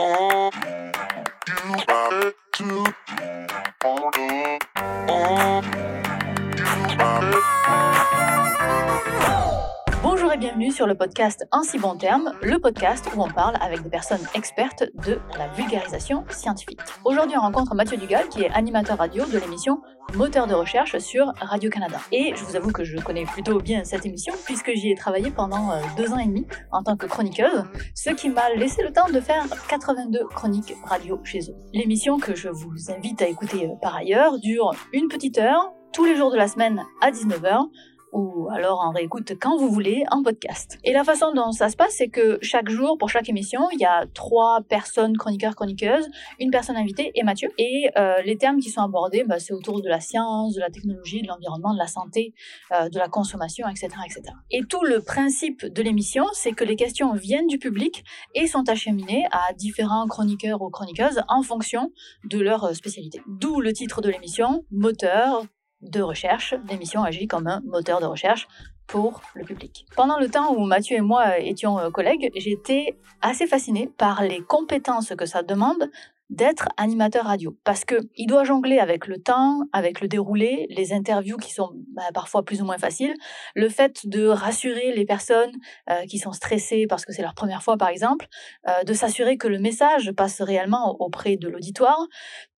Bonjour et bienvenue sur le podcast En si bon terme, le podcast où on parle avec des personnes expertes de la vulgarisation scientifique. Aujourd'hui, on rencontre Mathieu Dugal, qui est animateur radio de l'émission Moteur de recherche sur Radio-Canada. Et je vous avoue que je connais plutôt bien cette émission, puisque j'y ai travaillé pendant euh, deux ans et demi en tant que chroniqueuse, ce qui m'a laissé le temps de faire 82 chroniques radio chez eux. L'émission que je vous invite à écouter euh, par ailleurs dure une petite heure, tous les jours de la semaine à 19h, ou alors en réécoute quand vous voulez en podcast. Et la façon dont ça se passe, c'est que chaque jour, pour chaque émission, il y a trois personnes chroniqueurs, chroniqueuses, une personne invitée et Mathieu. Et euh, les termes qui sont abordés, bah, c'est autour de la science, de la technologie, de l'environnement, de la santé, euh, de la consommation, etc., etc. Et tout le principe de l'émission, c'est que les questions viennent du public et sont acheminées à différents chroniqueurs ou chroniqueuses en fonction de leur spécialité. D'où le titre de l'émission, moteur, de recherche, l'émission agit comme un moteur de recherche pour le public. Pendant le temps où Mathieu et moi étions euh, collègues, j'étais assez fascinée par les compétences que ça demande d'être animateur radio parce que il doit jongler avec le temps, avec le déroulé, les interviews qui sont bah, parfois plus ou moins faciles, le fait de rassurer les personnes euh, qui sont stressées parce que c'est leur première fois par exemple, euh, de s'assurer que le message passe réellement auprès de l'auditoire,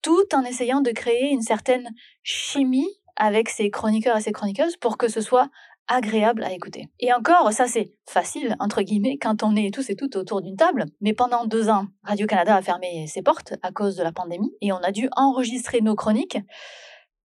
tout en essayant de créer une certaine chimie avec ses chroniqueurs et ses chroniqueuses pour que ce soit agréable à écouter. Et encore, ça c'est facile, entre guillemets, quand on est tous et toutes autour d'une table. Mais pendant deux ans, Radio-Canada a fermé ses portes à cause de la pandémie et on a dû enregistrer nos chroniques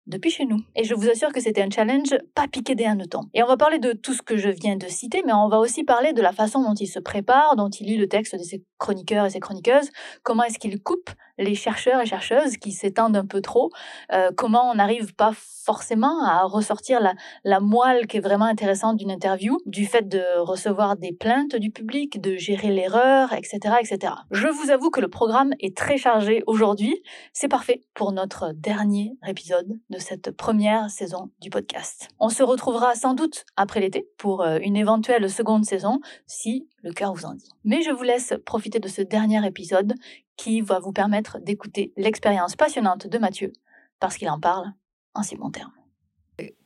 depuis chez nous. Et je vous assure que c'était un challenge pas piqué des hannetons. Et on va parler de tout ce que je viens de citer, mais on va aussi parler de la façon dont il se prépare, dont il lit le texte de ses chroniqueurs et ses chroniqueuses, comment est-ce qu'il coupe les chercheurs et chercheuses qui s'étendent un peu trop, euh, comment on n'arrive pas forcément à ressortir la, moelle qui est vraiment intéressante d'une interview, du fait de recevoir des plaintes du public, de gérer l'erreur, etc., etc. Je vous avoue que le programme est très chargé aujourd'hui. C'est parfait pour notre dernier épisode de cette première saison du podcast. On se retrouvera sans doute après l'été pour euh, une éventuelle seconde saison si le cœur vous en dit. Mais je vous laisse profiter de ce dernier épisode qui va vous permettre d'écouter l'expérience passionnante de Mathieu, parce qu'il en parle en si bons termes.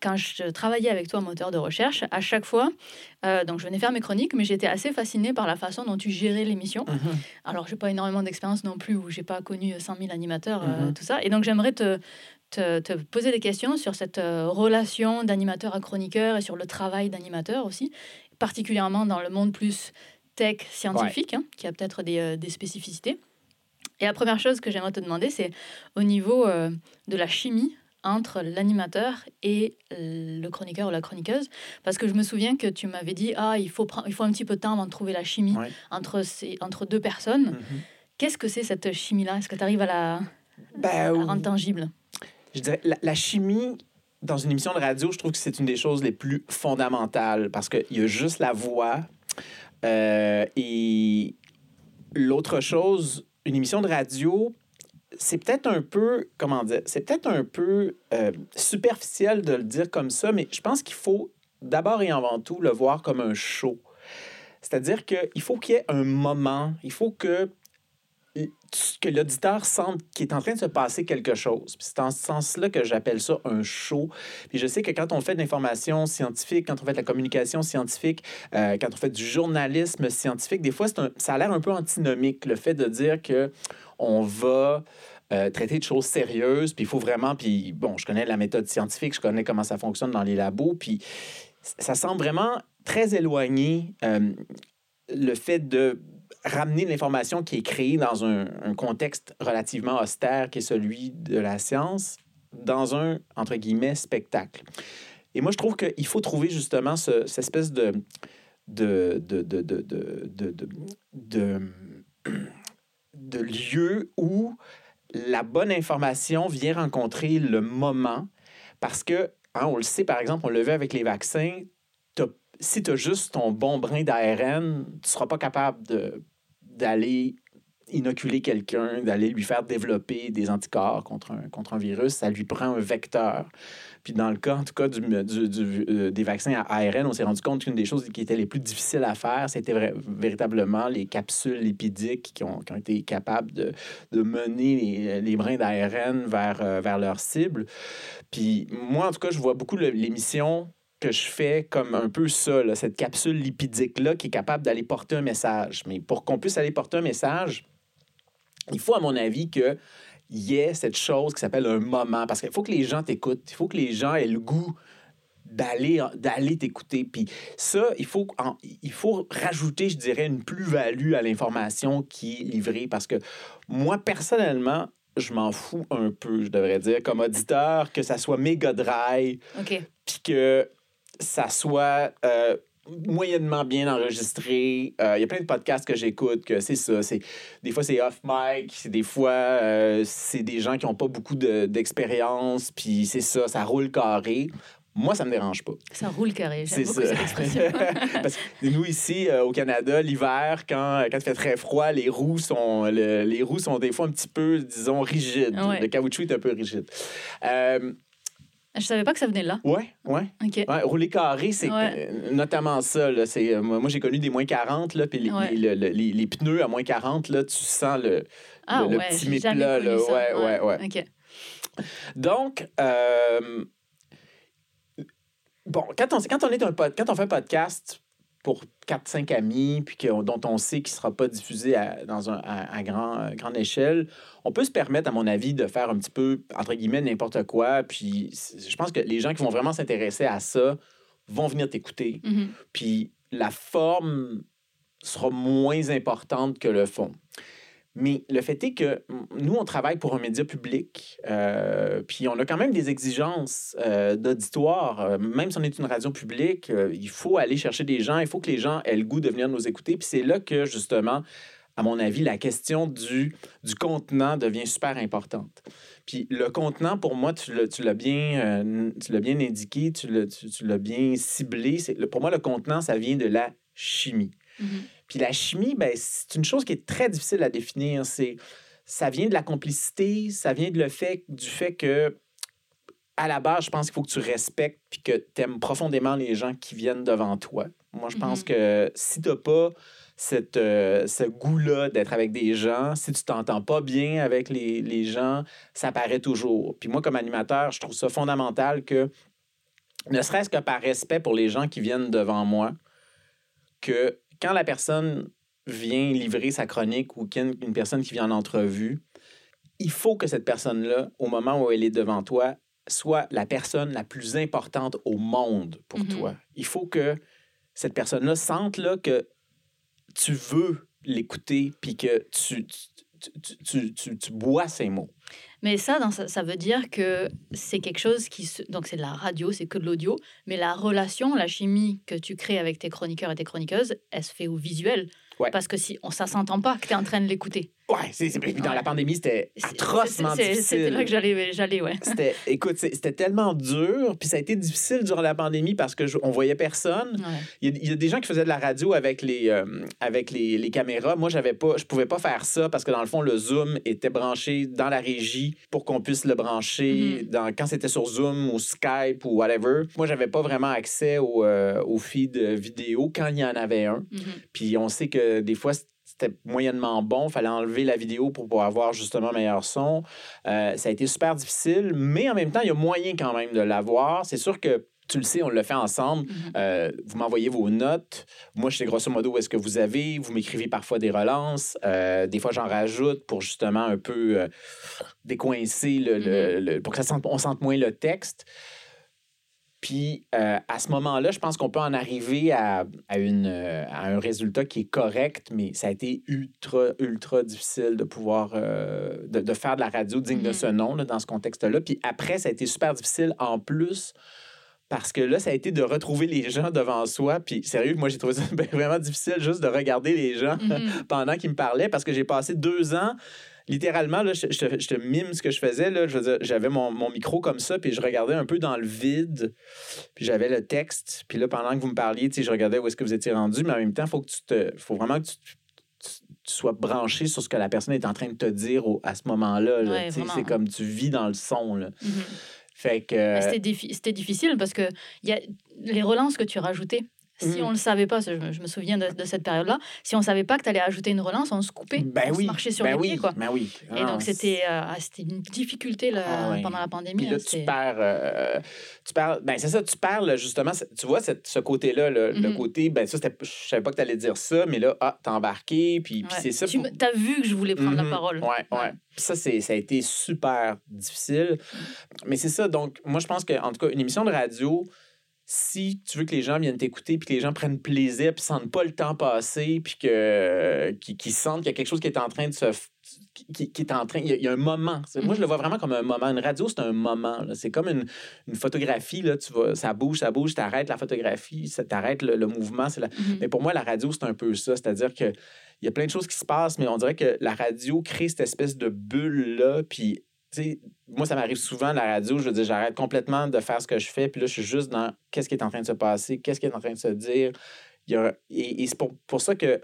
Quand je travaillais avec toi, moteur de recherche, à chaque fois, euh, donc je venais faire mes chroniques, mais j'étais assez fascinée par la façon dont tu gérais l'émission. Alors, mhm. je Alors, j'ai pas énormément d'expérience non plus, où j'ai pas connu 100 000 animateurs, euh, mhm. tout ça. Et donc, j'aimerais te, te, poser des questions sur cette euh, relation d'animateur à chroniqueur et sur le travail d'animateur aussi, particulièrement dans le monde plus tech scientifique, hein, qui a peut-être des, des spécificités. Et la première chose que j'aimerais te demander, c'est au niveau euh, de la chimie entre l'animateur et le chroniqueur ou la chroniqueuse Parce que je me souviens que tu m'avais dit, ah, il faut, il faut un petit peu de temps avant de trouver la chimie entre, ces, entre deux personnes. Mm-hmm. Qu'est-ce que c'est cette chimie-là? Est-ce que tu arrives à la, ben, rendre tangible? Je dirais, la, la, chimie, dans une émission de radio, je trouve que c'est une des choses les plus fondamentales parce qu'il y a juste la voix. Euh, et l'autre chose, une émission de radio, c'est peut-être un peu, comment dire, c'est peut-être un peu euh, superficiel de le dire comme ça, mais je pense qu'il faut d'abord et avant tout le voir comme un show. C'est-à-dire qu'il faut qu'il y ait un moment, il faut que que l'auditeur sente qu'il est en train de se passer quelque chose. C'est en ce sens-là que j'appelle ça un show. Puis je sais que quand on fait de l'information scientifique, quand on fait de la communication scientifique, euh, quand on fait du journalisme scientifique, des fois, ça a l'air un peu antinomique, le fait de dire que on va euh, traiter de choses sérieuses, puis il faut vraiment, puis bon, je connais la méthode scientifique, je connais comment ça fonctionne dans les labos, puis ça semble vraiment très éloigné euh, le fait de ramener l'information qui est créée dans un, contexte relativement austère qui est celui de la science dans un, entre guillemets, spectacle. Et moi, je trouve qu'il faut trouver justement ce, cette espèce de, de, de, de, de, lieu où la bonne information vient rencontrer le moment parce que, hein, on le sait, par exemple, on le vu avec les vaccins, si tu as juste ton bon brin d'ARN, tu ne seras pas capable d'aller inoculer quelqu'un, d'aller lui faire développer des anticorps contre un, contre un virus, ça lui prend un vecteur. Puis dans le cas, en tout cas, du, euh, des vaccins à ARN, on s'est rendu compte qu'une des choses qui étaient les plus difficiles à faire, c'était véritablement les capsules lipidiques qui ont, qui ont été capables de, de mener les, les brins d'ARN vers, euh, vers leur cible. Puis moi, en tout cas, je vois beaucoup l'émission que je fais comme un peu ça, là, cette capsule lipidique-là qui est capable d'aller porter un message. Mais pour qu'on puisse aller porter un message, il faut, à mon avis, que y ait cette chose qui s'appelle un moment. Parce qu'il faut que les gens t'écoutent. Il faut que les gens aient le goût d'aller d'aller t'écouter puis ça il faut il faut rajouter je dirais une plus-value à l'information qui est livrée parce que moi personnellement je m'en fous un peu je devrais dire comme auditeur que ça soit méga dry puis que ça soit euh, moyennement bien enregistré. Euh, il y a plein de podcasts que j'écoute que c'est ça. C'est, des fois, c'est off-mic. Des fois, euh, c'est des gens qui n'ont pas beaucoup d'expérience. puis c'est ça, ça roule carré. Moi, ça me dérange pas. Ça roule carré. C'est ça. Parce que nous, ici, au Canada, l'hiver, quand, quand il fait très froid, les roues, sont, les roues sont des fois un petit peu, disons, rigides. Le caoutchouc est un peu rigide. Je savais pas que ça venait là. Oui, oui. Ouais, rouler carré, c'est notamment ça. Là, euh, moi, j'ai connu des moins 40, là, puis les, les, pneus à moins 40, là, tu sens le, ah, le, petit méplat. Là. Ouais, ouais, ouais. Donc, euh, bon, quand on, quand, on est un, quand on fait un podcast, pour 4-5 amis, puis dont on sait qu'il ne sera pas diffusé à, dans un, à, grand, grande échelle, on peut se permettre, à mon avis, de faire un petit peu, entre guillemets, n'importe quoi. Puis je pense que les gens qui vont vraiment s'intéresser à ça vont venir t'écouter. Mm-hmm. Puis la forme sera moins importante que le fond. Mais le fait est que nous, on travaille pour un média public, euh, puis on a quand même des exigences euh, d'auditoire. Euh, même si on est une radio publique, il faut aller chercher des gens, il faut que les gens aient le goût de venir nous écouter. Puis c'est là que, justement, à mon avis, la question du, du contenant devient super importante. Puis le contenant, pour moi, tu l'as bien, bien indiqué, tu l'as bien ciblé. Pour moi, le contenant, ça vient de la chimie. Mm-hmm. Puis la chimie, ben, c'est une chose qui est très difficile à définir. C'est, ça vient de la complicité, ça vient de le fait, du fait que, à la base, je pense qu'il faut que tu respectes puis que tu aimes profondément les gens qui viennent devant toi. Moi, je pense mm-hmm. que si tu n'as pas cette, euh, ce goût-là d'être avec des gens, si tu t'entends pas bien avec les, les gens, ça paraît toujours. Puis moi, comme animateur, je trouve ça fondamental que, ne serait-ce que par respect pour les gens qui viennent devant moi, que quand la personne vient livrer sa chronique ou a une personne qui vient en entrevue, il faut que cette personne-là, au moment où elle est devant toi, soit la personne la plus importante au monde pour mm-hmm. toi. Il faut que cette personne-là sente là, que tu veux l'écouter puis que tu, tu, tu, tu, bois ses mots. Mais ça, ça, ça, veut dire que c'est quelque chose qui... Donc c'est de la radio, c'est que de l'audio, mais la relation, la chimie que tu crées avec tes chroniqueurs et tes chroniqueuses, elle se fait au visuel. Parce que si on, ça s'entend pas que tu es en train de l'écouter. Ouais, c'est, dans la pandémie, c'était atrocement difficile. C'était là que j'allais, j'allais ouais. C'était, écoute, c'était tellement dur, puis ça a été difficile durant la pandémie parce que on voyait personne. Il, y a, des gens qui faisaient de la radio avec les, euh, avec les, les, caméras. Moi, j'avais pas, je pouvais pas faire ça parce que dans le fond, le Zoom était branché dans la régie pour qu'on puisse le brancher mm-hmm. dans, quand c'était sur Zoom ou Skype ou whatever. Moi, j'avais pas vraiment accès au, euh, au feed vidéo quand il y en avait un. Mm-hmm. Puis on sait que des fois, c'était moyennement bon. Il fallait enlever la vidéo pour pouvoir avoir justement meilleur son. Euh, ça a été super difficile, mais en même temps, il y a moyen quand même de l'avoir. C'est sûr que tu le sais, on le fait ensemble. Mm-hmm. Euh, vous m'envoyez vos notes. Moi, je sais grosso modo où est-ce que vous avez. Vous m'écrivez parfois des relances. Euh, des fois, j'en rajoute pour justement un peu décoincer le, mm-hmm. pour que ça sente, on sente moins le texte. Puis euh, à ce moment-là, je pense qu'on peut en arriver à, une, euh, à, un résultat qui est correct, mais ça a été ultra, ultra difficile de pouvoir euh, de, faire de la radio digne de ce Mm-hmm. nom là, dans ce contexte-là. Puis après, ça a été super difficile en plus parce que là, ça a été de retrouver les gens devant soi. Puis sérieux, moi, j'ai trouvé ça vraiment difficile juste de regarder les gens Mm-hmm. pendant qu'ils me parlaient parce que j'ai passé deux ans littéralement, là, je, je, te, je, te, mime ce que je faisais. Là, j'avais mon, mon, micro comme ça, puis je regardais un peu dans le vide, puis j'avais le texte. Puis là, pendant que vous me parliez, je regardais où est-ce que vous étiez rendu, mais en même temps, il faut, que tu te, faut vraiment que tu, tu, tu sois branché sur ce que la personne est en train de te dire au- à ce moment-là. là. Ouais, c'est comme tu vis dans le son. Là. Mhm. Fait que. Mais C'était diffi- c'était difficile parce que y a les relances que tu rajoutais. Si Mhm. on ne le savait pas, je me, je me souviens de, de cette période-là, si on ne savait pas que tu allais ajouter une relance, on se coupait. Ben on oui. se marchait sur ben les oui. pieds. Quoi. Ben oui. Et Ah, donc, c'était euh, ah, une difficulté là, Ah pendant la pandémie. Puis là, hein, tu perds, euh, tu perds, ben c'est ça, tu perds là, justement, tu vois cette- ce côté-là, le, le Mhm. côté, ben ça, je savais pas que tu allais dire ça, mais là, ah, t'as embarqué, puis, puis c'est ça. Tu pour- as vu que je voulais prendre la Mhm. parole. Ouais, ouais. Ça, ça a été super difficile. Mais c'est ça, donc, moi, je pense qu'en tout cas, une émission de radio, si tu veux que les gens viennent t'écouter, puis que les gens prennent plaisir, puis sentent pas le temps passer, puis que, qu'ils, sentent qu'il y a quelque chose qui est en train de se. Qui, qui est en train. Il y, a, il y a un moment. Moi, je le vois vraiment comme un moment. Une radio, c'est un moment. C'est comme une, une photographie. Là. Tu vas, ça bouge, ça bouge, t'arrêtes la photographie, ça t'arrête le, le mouvement. Mhm. mais pour moi, la radio, c'est un peu ça. C'est-à-dire que il y a plein de choses qui se passent, mais on dirait que la radio crée cette espèce de bulle-là. Puis, sais, moi, ça m'arrive souvent, la radio, je veux dire, j'arrête complètement de faire ce que je fais. Puis là, je suis juste dans qu'est-ce qui est en train de se passer, qu'est-ce qui est en train de se dire. Il y a, et et c'est pour, pour ça que,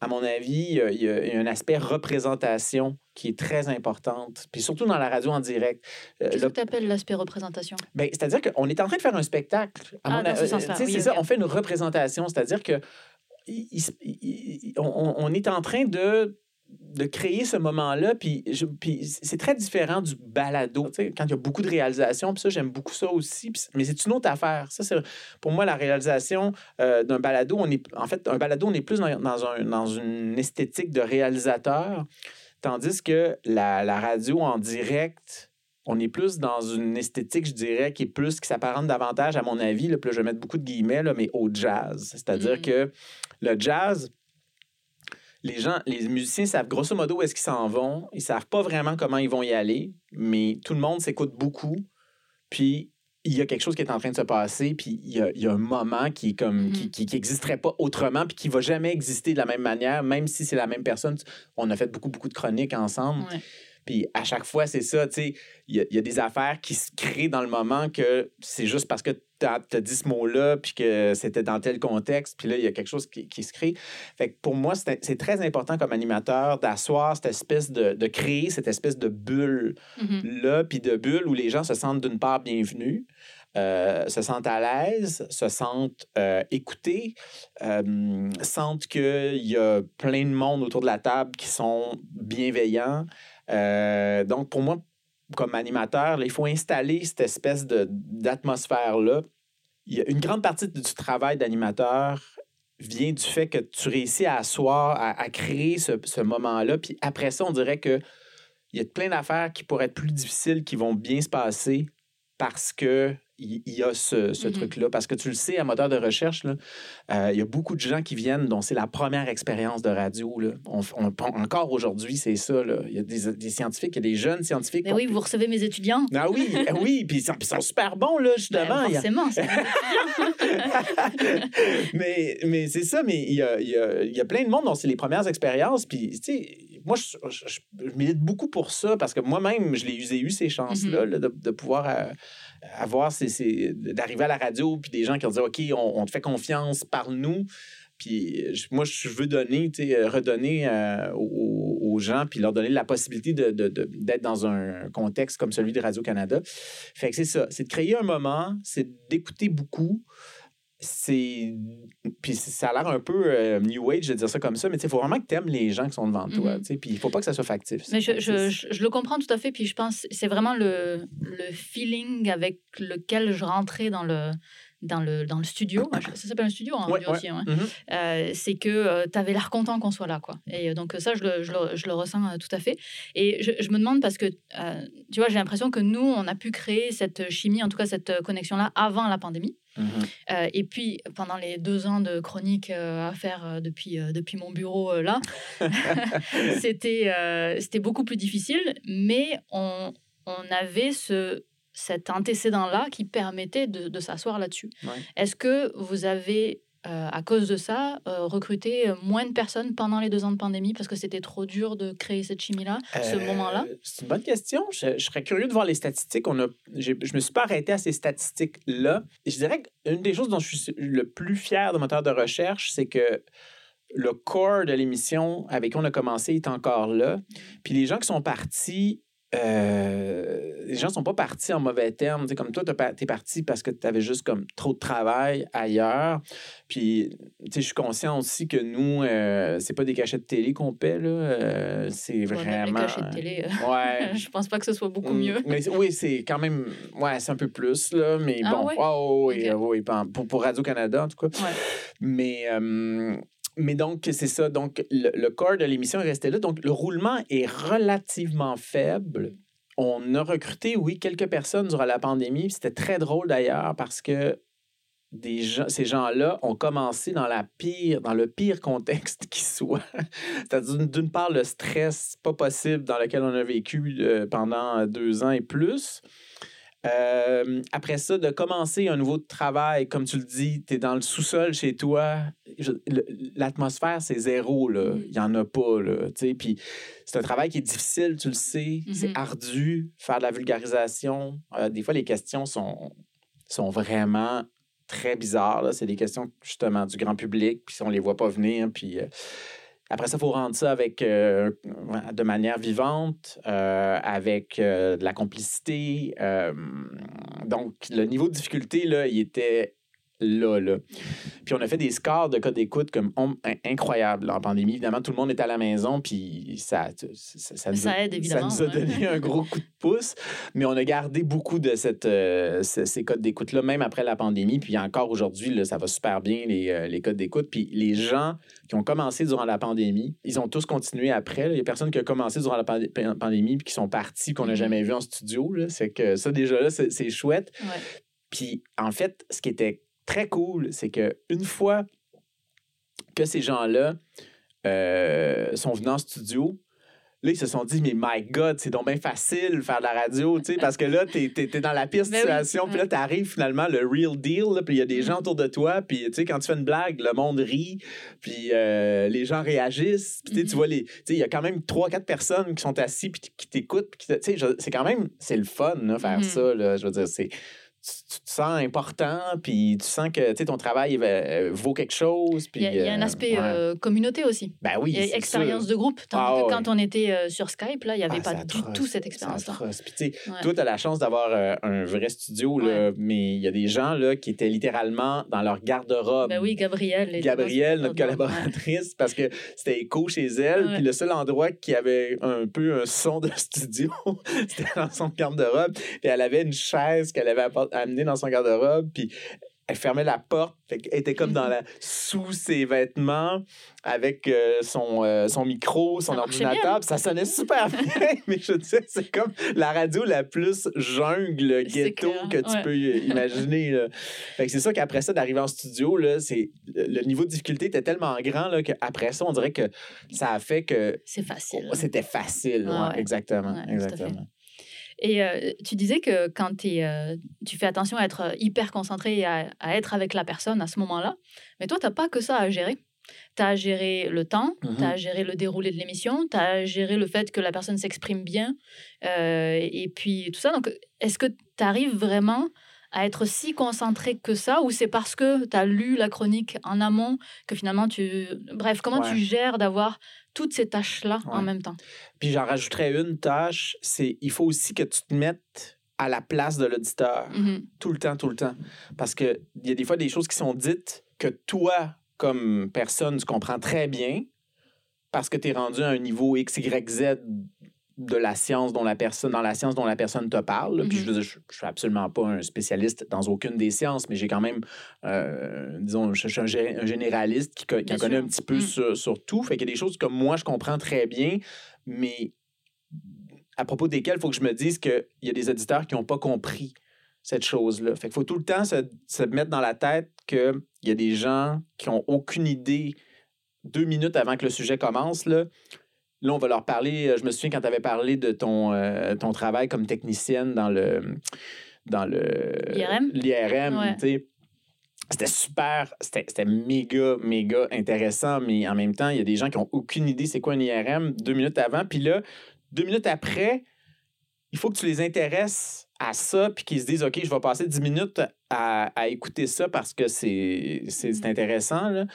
à mon avis, il y a, il y un aspect représentation qui est très importante. Puis surtout dans la radio en direct. Euh, Qu'est-ce que tu appelles l'aspect représentation? Ben, c'est-à-dire qu'on est en train de faire un spectacle. À Ah, mon dans ce sens-là, oui, c'est ça, on fait une représentation. C'est-à-dire que il- il- on est en train de de créer ce moment-là, puis, c'est très différent du balado. Tu sais, quand il y a beaucoup de réalisations, puis ça, j'aime beaucoup ça aussi. mais c'est une autre affaire. Ça, c'est pour moi la réalisation euh, d'un balado. On est, en fait, un balado, on est plus dans, dans un, dans une esthétique de réalisateur, tandis que la, la radio en direct, on est plus dans une esthétique, je dirais, qui est plus, qui s'apparente davantage, à mon avis, là, puis là, je vais mettre beaucoup de guillemets, là, mais au jazz. C'est-à-dire Mhm. que le jazz, les gens, les musiciens savent grosso modo où est-ce qu'ils s'en vont. Ils savent pas vraiment comment ils vont y aller, mais tout le monde s'écoute beaucoup. Puis il y a quelque chose qui est en train de se passer, puis il y a, il y a un moment qui est comme qui, qui, qui existerait pas autrement, puis qui va jamais exister de la même manière, même si c'est la même personne. On a fait beaucoup beaucoup de chroniques ensemble. Ouais. Puis à chaque fois, c'est ça, tu sais, il y, a- il y a des affaires qui se créent dans le moment que c'est juste parce que tu as, dit ce mot-là, puis que c'était dans tel contexte, puis là, il y a quelque chose qui, qui se crée. Fait que pour moi, c'est très important comme animateur d'asseoir cette espèce de, de créer cette espèce de bulle-là, Mhm. puis de bulle où les gens se sentent d'une part bienvenus, euh, se sentent à l'aise, se sentent euh, écoutés, euh, sentent qu'il y a plein de monde autour de la table qui sont bienveillants. Euh, donc, pour moi, comme animateur, il faut installer cette espèce d'atmosphère-là. Une grande partie du travail d'animateur vient du fait que tu réussis à asseoir, à, à créer ce, ce moment-là. Puis après ça, on dirait que il y a plein d'affaires qui pourraient être plus difficiles, qui vont bien se passer parce que il y a ce, ce Mhm. truc-là. Parce que tu le sais, à moteur de recherche, là, euh, il y a beaucoup de gens qui viennent dont c'est la première expérience de radio. Là. On, on- encore aujourd'hui, c'est ça. Là. Il y a des, des scientifiques, il y a des jeunes scientifiques. Mais ont- oui, vous recevez mes étudiants. Ah oui, oui, puis ils sont, puis ils sont super bons, là, justement. Ben, y a- forcément. mais mais c'est ça, mais il y a, il y, a, il y a plein de monde dont c'est les premières expériences. Puis, tu sais, moi, je, je, je- je milite beaucoup pour ça parce que moi-même, je l'ai eu, j'ai eu ces chances-là Mhm. là, de, de pouvoir euh, avoir, ces, ces- d'arriver à la radio, puis des gens qui ont dit OK, on, on te fait confiance, parle-nous. Puis moi, je veux donner, euh, redonner euh, aux, aux gens, puis leur donner la possibilité de, de- de- d'être dans un contexte comme celui de Radio-Canada. Fait que c'est ça, c'est de créer un moment, c'est d'écouter beaucoup. C'est. Puis ça a l'air un peu euh, New Age de dire ça comme ça, mais il faut vraiment que tu aimes les gens qui sont devant toi. Tu sais, Puis il faut pas que ça soit factif. Mais je, je, je, je le comprends tout à fait. Puis je pense c'est vraiment le, le feeling avec lequel je rentrais dans le, dans le, dans le studio. Ça s'appelle un studio en Ouais, radio ouais. aussi. hein. Mhm. Euh, c'est que tu avais l'air content qu'on soit là. Quoi. Et euh, donc ça, je le, je le, je le ressens euh, tout à fait. Et je, je me demande parce que, euh, tu vois, j'ai l'impression que nous, on a pu créer cette chimie, en tout cas cette euh, connexion-là, avant la pandémie. Mhm. Euh, et puis, pendant les deux ans de chronique euh, à faire euh, depuis, euh, depuis mon bureau euh, là, c'était euh, c'était beaucoup plus difficile, mais on, on avait ce, cet antécédent-là qui permettait de, de s'asseoir là-dessus. Ouais. Est-ce que vous avez, euh, à cause de ça, euh, recruté moins de personnes pendant les deux ans de pandémie parce que c'était trop dur de créer cette chimie-là, ce Euh, moment-là? C'est une bonne question. Je, je serais curieux de voir les statistiques. On a, je me suis pas arrêté à ces statistiques-là. Je dirais qu'une des choses dont je suis le plus fier de moteur de recherche, c'est que le corps de l'émission avec qui on a commencé est encore là. Puis les gens qui sont partis, euh, les gens sont pas partis en mauvais termes. comme toi, tu es parti parce que tu avais juste comme trop de travail ailleurs. Puis, je suis conscient aussi que nous, euh, c'est pas des cachets de télé qu'on paie, là. Euh, c'est vraiment. Cachets de télé, ouais. je pense pas que ce soit beaucoup mm, mieux. Mais, oui, c'est quand même. Ouais, c'est un peu plus, là. Mais ah bon. Oh, oui, oui, pour, pour Radio-Canada, en tout cas. Mais. Mais donc, c'est ça. Donc, le, corps de l'émission est resté là. Donc, le roulement est relativement faible. On a recruté, oui, quelques personnes durant la pandémie. C'était très drôle d'ailleurs parce que des gens, ces gens-là ont commencé dans, la pire, dans le pire contexte qui soit. C'est-à-dire, d'une part, le stress pas possible dans lequel on a vécu euh, pendant deux ans et plus. Euh, après ça, de commencer un nouveau travail, comme tu le dis, tu es dans le sous-sol chez toi. L'atmosphère, c'est zéro. Là. Mm. Il n'y en a pas. Là, puis c'est un travail qui est difficile, tu le sais. C'est mm-hmm. ardu, faire de la vulgarisation. Euh, des fois, les questions sont, sont vraiment très bizarres. C'est des questions, justement, du grand public, puis on les voit pas venir. Puis. Euh, après ça, il faut rendre ça avec, euh, de manière vivante, euh, avec euh, de la complicité. donc, le niveau de difficulté, là, il était là, là. Puis on a fait des scores de code d'écoute comme incroyables en pandémie. Évidemment, tout le monde est à la maison, puis ça, ça, nous, a, aide, ça nous a donné un gros coup de pouce. Mais on a gardé beaucoup de cette, euh, ces codes d'écoute-là, même après la pandémie. Puis encore aujourd'hui, ça va super bien, les, euh, les codes d'écoute. Puis les gens qui ont commencé durant la pandémie, ils ont tous continué après. Il y a personne qui a commencé durant la pandémie puis qui sont partis, qu'on n'a mm-hmm. jamais vu en studio. C'est que ça, déjà là, c'est chouette. Puis en fait, ce qui était très cool, c'est que une fois que ces gens-là euh, sont venus en studio, là, ils se sont dit, mais my God, c'est donc bien facile faire de la radio, tu sais, parce que là, t'es es, dans la pire ben situation, puis là, t'arrives finalement le real deal, puis il y a des mm. gens autour de toi, puis tu sais, quand tu fais une blague, le monde rit, puis euh, les gens réagissent, puis tu mm-hmm. vois, les, tu sais, il y a quand même trois, quatre personnes qui sont assis, puis qui t'écoutent, puis tu sais, c'est quand même, c'est le fun, là, faire mm-hmm. ça, là, je veux dire, c'est tu, te sens important, puis tu sens que ton travail euh, vaut quelque chose. il, y a, un euh, aspect euh, communauté aussi. Ben oui. Il y a expérience de groupe. Tandis ah que quand on était sur Skype, là, il n'y avait ah, pas du tout cette expérience-là. Puis, toi, tu as la chance d'avoir un vrai studio, là, mais il y a des gens là, qui étaient littéralement dans leur garde-robe. Ben oui, Gabrielle. Gabrielle, notre collaboratrice, parce que c'était écho chez elle. Puis le seul endroit qui avait un peu un son de studio, c'était dans son garde-robe. Et elle avait une chaise qu'elle avait amenée dans son garde-robe. Puis elle fermait la porte. Fait elle était comme dans la, sous ses vêtements avec euh, son, euh, son micro, son ordinateur. Ça sonnait super bien. mais je sais, c'est comme la radio la plus jungle, ghetto que tu peux imaginer. Fait que c'est ça qu'après ça, d'arriver en studio, là, c'est, le niveau de difficulté était tellement grand là, qu'après ça, on dirait que ça a fait que. C'est facile. C'était facile, exactement. exactement. Et euh, tu disais que quand euh, tu fais attention à être euh, hyper concentré et à, être avec la personne à ce moment-là, mais toi, tu n'as pas que ça à gérer. Tu as à gérer le temps, mmh tu as à gérer le déroulé de l'émission, tu as à gérer le fait que la personne s'exprime bien, et puis tout ça. Donc, est-ce que tu arrives vraiment à être si concentré que ça ou c'est parce que tu as lu la chronique en amont que finalement tu... Bref, comment tu gères d'avoir toutes ces tâches-là en même temps? Puis j'en rajouterais une tâche, c'est il faut aussi que tu te mettes à la place de l'auditeur mmh tout le temps, tout le temps. Parce qu'il y a des fois des choses qui sont dites que toi, comme personne, tu comprends très bien parce que tu es rendu à un niveau X, Y, Z de la science dont la personne, dans la science dont la personne te parle. Puis je, ne mm-hmm. suis absolument pas un spécialiste dans aucune des sciences, mais j'ai quand même, euh, disons, je, suis un, généraliste qui, qui en connaît un petit peu mm. sur, tout. Fait qu'il y a des choses que moi, je comprends très bien, mais à propos desquelles il faut que je me dise qu'il y a des auditeurs qui n'ont pas compris cette chose-là. Fait qu'il faut tout le temps se, se mettre dans la tête qu'il y a des gens qui n'ont aucune idée deux minutes avant que le sujet commence, là, Là, on va leur parler. Euh, je me souviens quand tu avais parlé de ton, euh, ton travail comme technicienne dans le. Dans le. L'IRM. L'IRM, C'était super, c'était méga, méga intéressant, mais en même temps, il y a des gens qui n'ont aucune idée c'est quoi un IRM deux minutes avant. Puis là, deux minutes après, il faut que tu les intéresses à ça, puis qu'ils se disent, OK, je vais passer dix minutes à, écouter ça parce que c'est mm. intéressant. Là.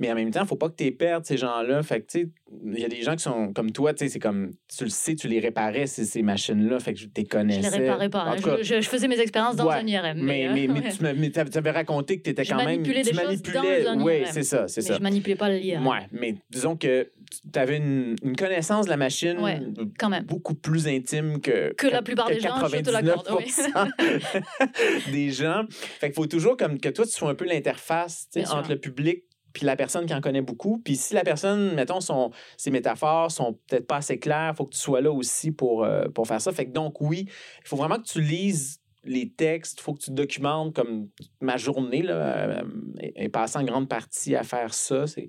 Mais en même temps, il faut pas que tu perdes ces gens-là. Fait que, tu sais, il y a des gens qui sont comme toi, tu sais, c'est comme, tu le sais, tu les réparais, ces, ces machines-là. Fait que je t'ai connaissais. Je les réparais pas. Hein. cas, Je, faisais mes expériences dans Ouais, un IRM. mais, euh, mais, mais tu m'as- mais t'avais t'avais raconté que tu étais quand même. manipulais tu des manipulais. dans Oui, c'est ça, c'est ça. je manipulais pas le IRM. Ouais, mais disons que tu avais une, une connaissance de la machine Ouais, quand même. beaucoup plus intime que, Que la plupart des gens, je te l'accorde, oui. 99% des gens. Fait qu'il faut toujours comme que toi, tu sois un peu l'interface tu entre le public puis la personne qui en connaît beaucoup. Puis si la personne, mettons, son, ses métaphores sont peut-être pas assez claires, faut que tu sois là aussi pour, euh, pour faire ça. Fait que donc, oui, il faut vraiment que tu lises les textes, il faut que tu documentes comme ma journée là, euh, est passée en grande partie à faire ça. C'est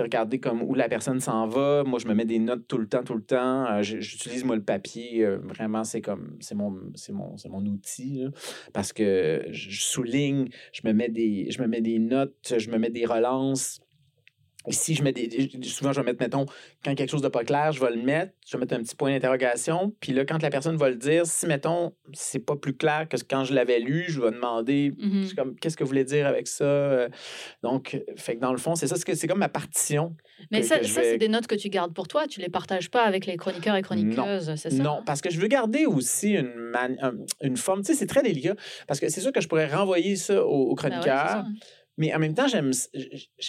regarder comme où la personne s'en va. Moi, je me mets des notes tout le temps, tout le temps. Euh, J'utilise, moi, le papier. euh, vraiment, c'est comme, c'est mon, mon, mon outil. parce que je je souligne, je me, mets des, je me mets des notes, je me mets des relances. Ici, je mets des. Souvent, je vais mettre, mettons, quand quelque chose de pas clair, je vais le mettre, je vais mettre un petit point d'interrogation. Puis là, quand la personne va le dire, si, mettons, c'est pas plus clair que quand je l'avais lu, je vais demander c'est comme, qu'est-ce que vous voulez dire avec ça? Euh, Donc, fait que dans le fond, c'est ça, c'est comme ma partition. Mais que- ça, vais- c'est des notes que tu gardes pour toi. Tu les partages pas avec les chroniqueurs et chroniqueuses, c'est ça? Non, parce que je veux garder aussi une, man- un- une forme. Tu sais, c'est très délicat parce que c'est sûr que je pourrais renvoyer ça aux, Ben ouais, mais en même temps, j'aime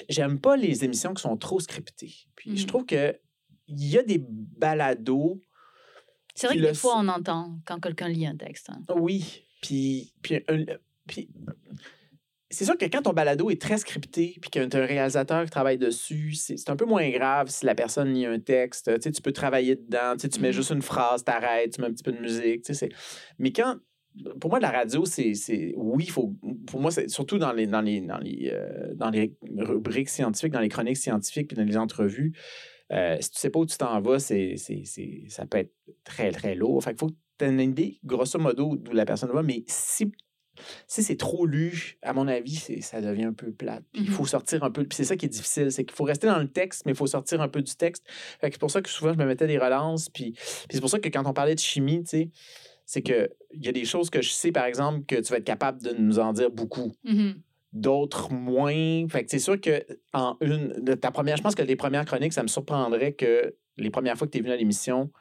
j'aime pas les émissions qui sont trop scriptées. Puis je Mhm. trouve que il y a des balados, C'est vrai que des fois, on entend quand quelqu'un lit un texte. hein. oui, puis, puis, puis c'est sûr que quand ton balado est très scripté, puis que tu un réalisateur qui travaille dessus, c'est c'est un peu moins grave si la personne lit un texte. Tu sais, tu peux travailler dedans, tu sais, tu mets Mhm. juste une phrase, t'arrêtes, tu mets un petit peu de musique. tu sais, Mais quand. Pour moi, la radio, c'est. Oui, faut. Pour moi, c'est surtout dans les, dans, les, dans, les, euh, dans les rubriques scientifiques, dans les chroniques scientifiques, puis dans les entrevues, euh, si tu sais pas où tu t'en vas, c'est, ça peut être très, très lourd. Fait qu'il faut que tu aies une idée, grosso modo, d'où la personne va. Mais si, si c'est trop lu, à mon avis, ça devient un peu plate. Puis il Mhm. faut sortir un peu. Puis c'est ça qui est difficile, c'est qu'il faut rester dans le texte, mais il faut sortir un peu du texte. C'est pour ça que souvent, je me mettais des relances. Puis, puis c'est pour ça que quand on parlait de chimie, tu sais, c'est que il y a des choses que je sais, par exemple, que tu vas être capable de nous en dire beaucoup Mhm. d'autres moins. Fait que c'est sûr que en une ta première, je pense que les premières chroniques, ça me surprendrait que les premières fois que tu es venu à l'émission,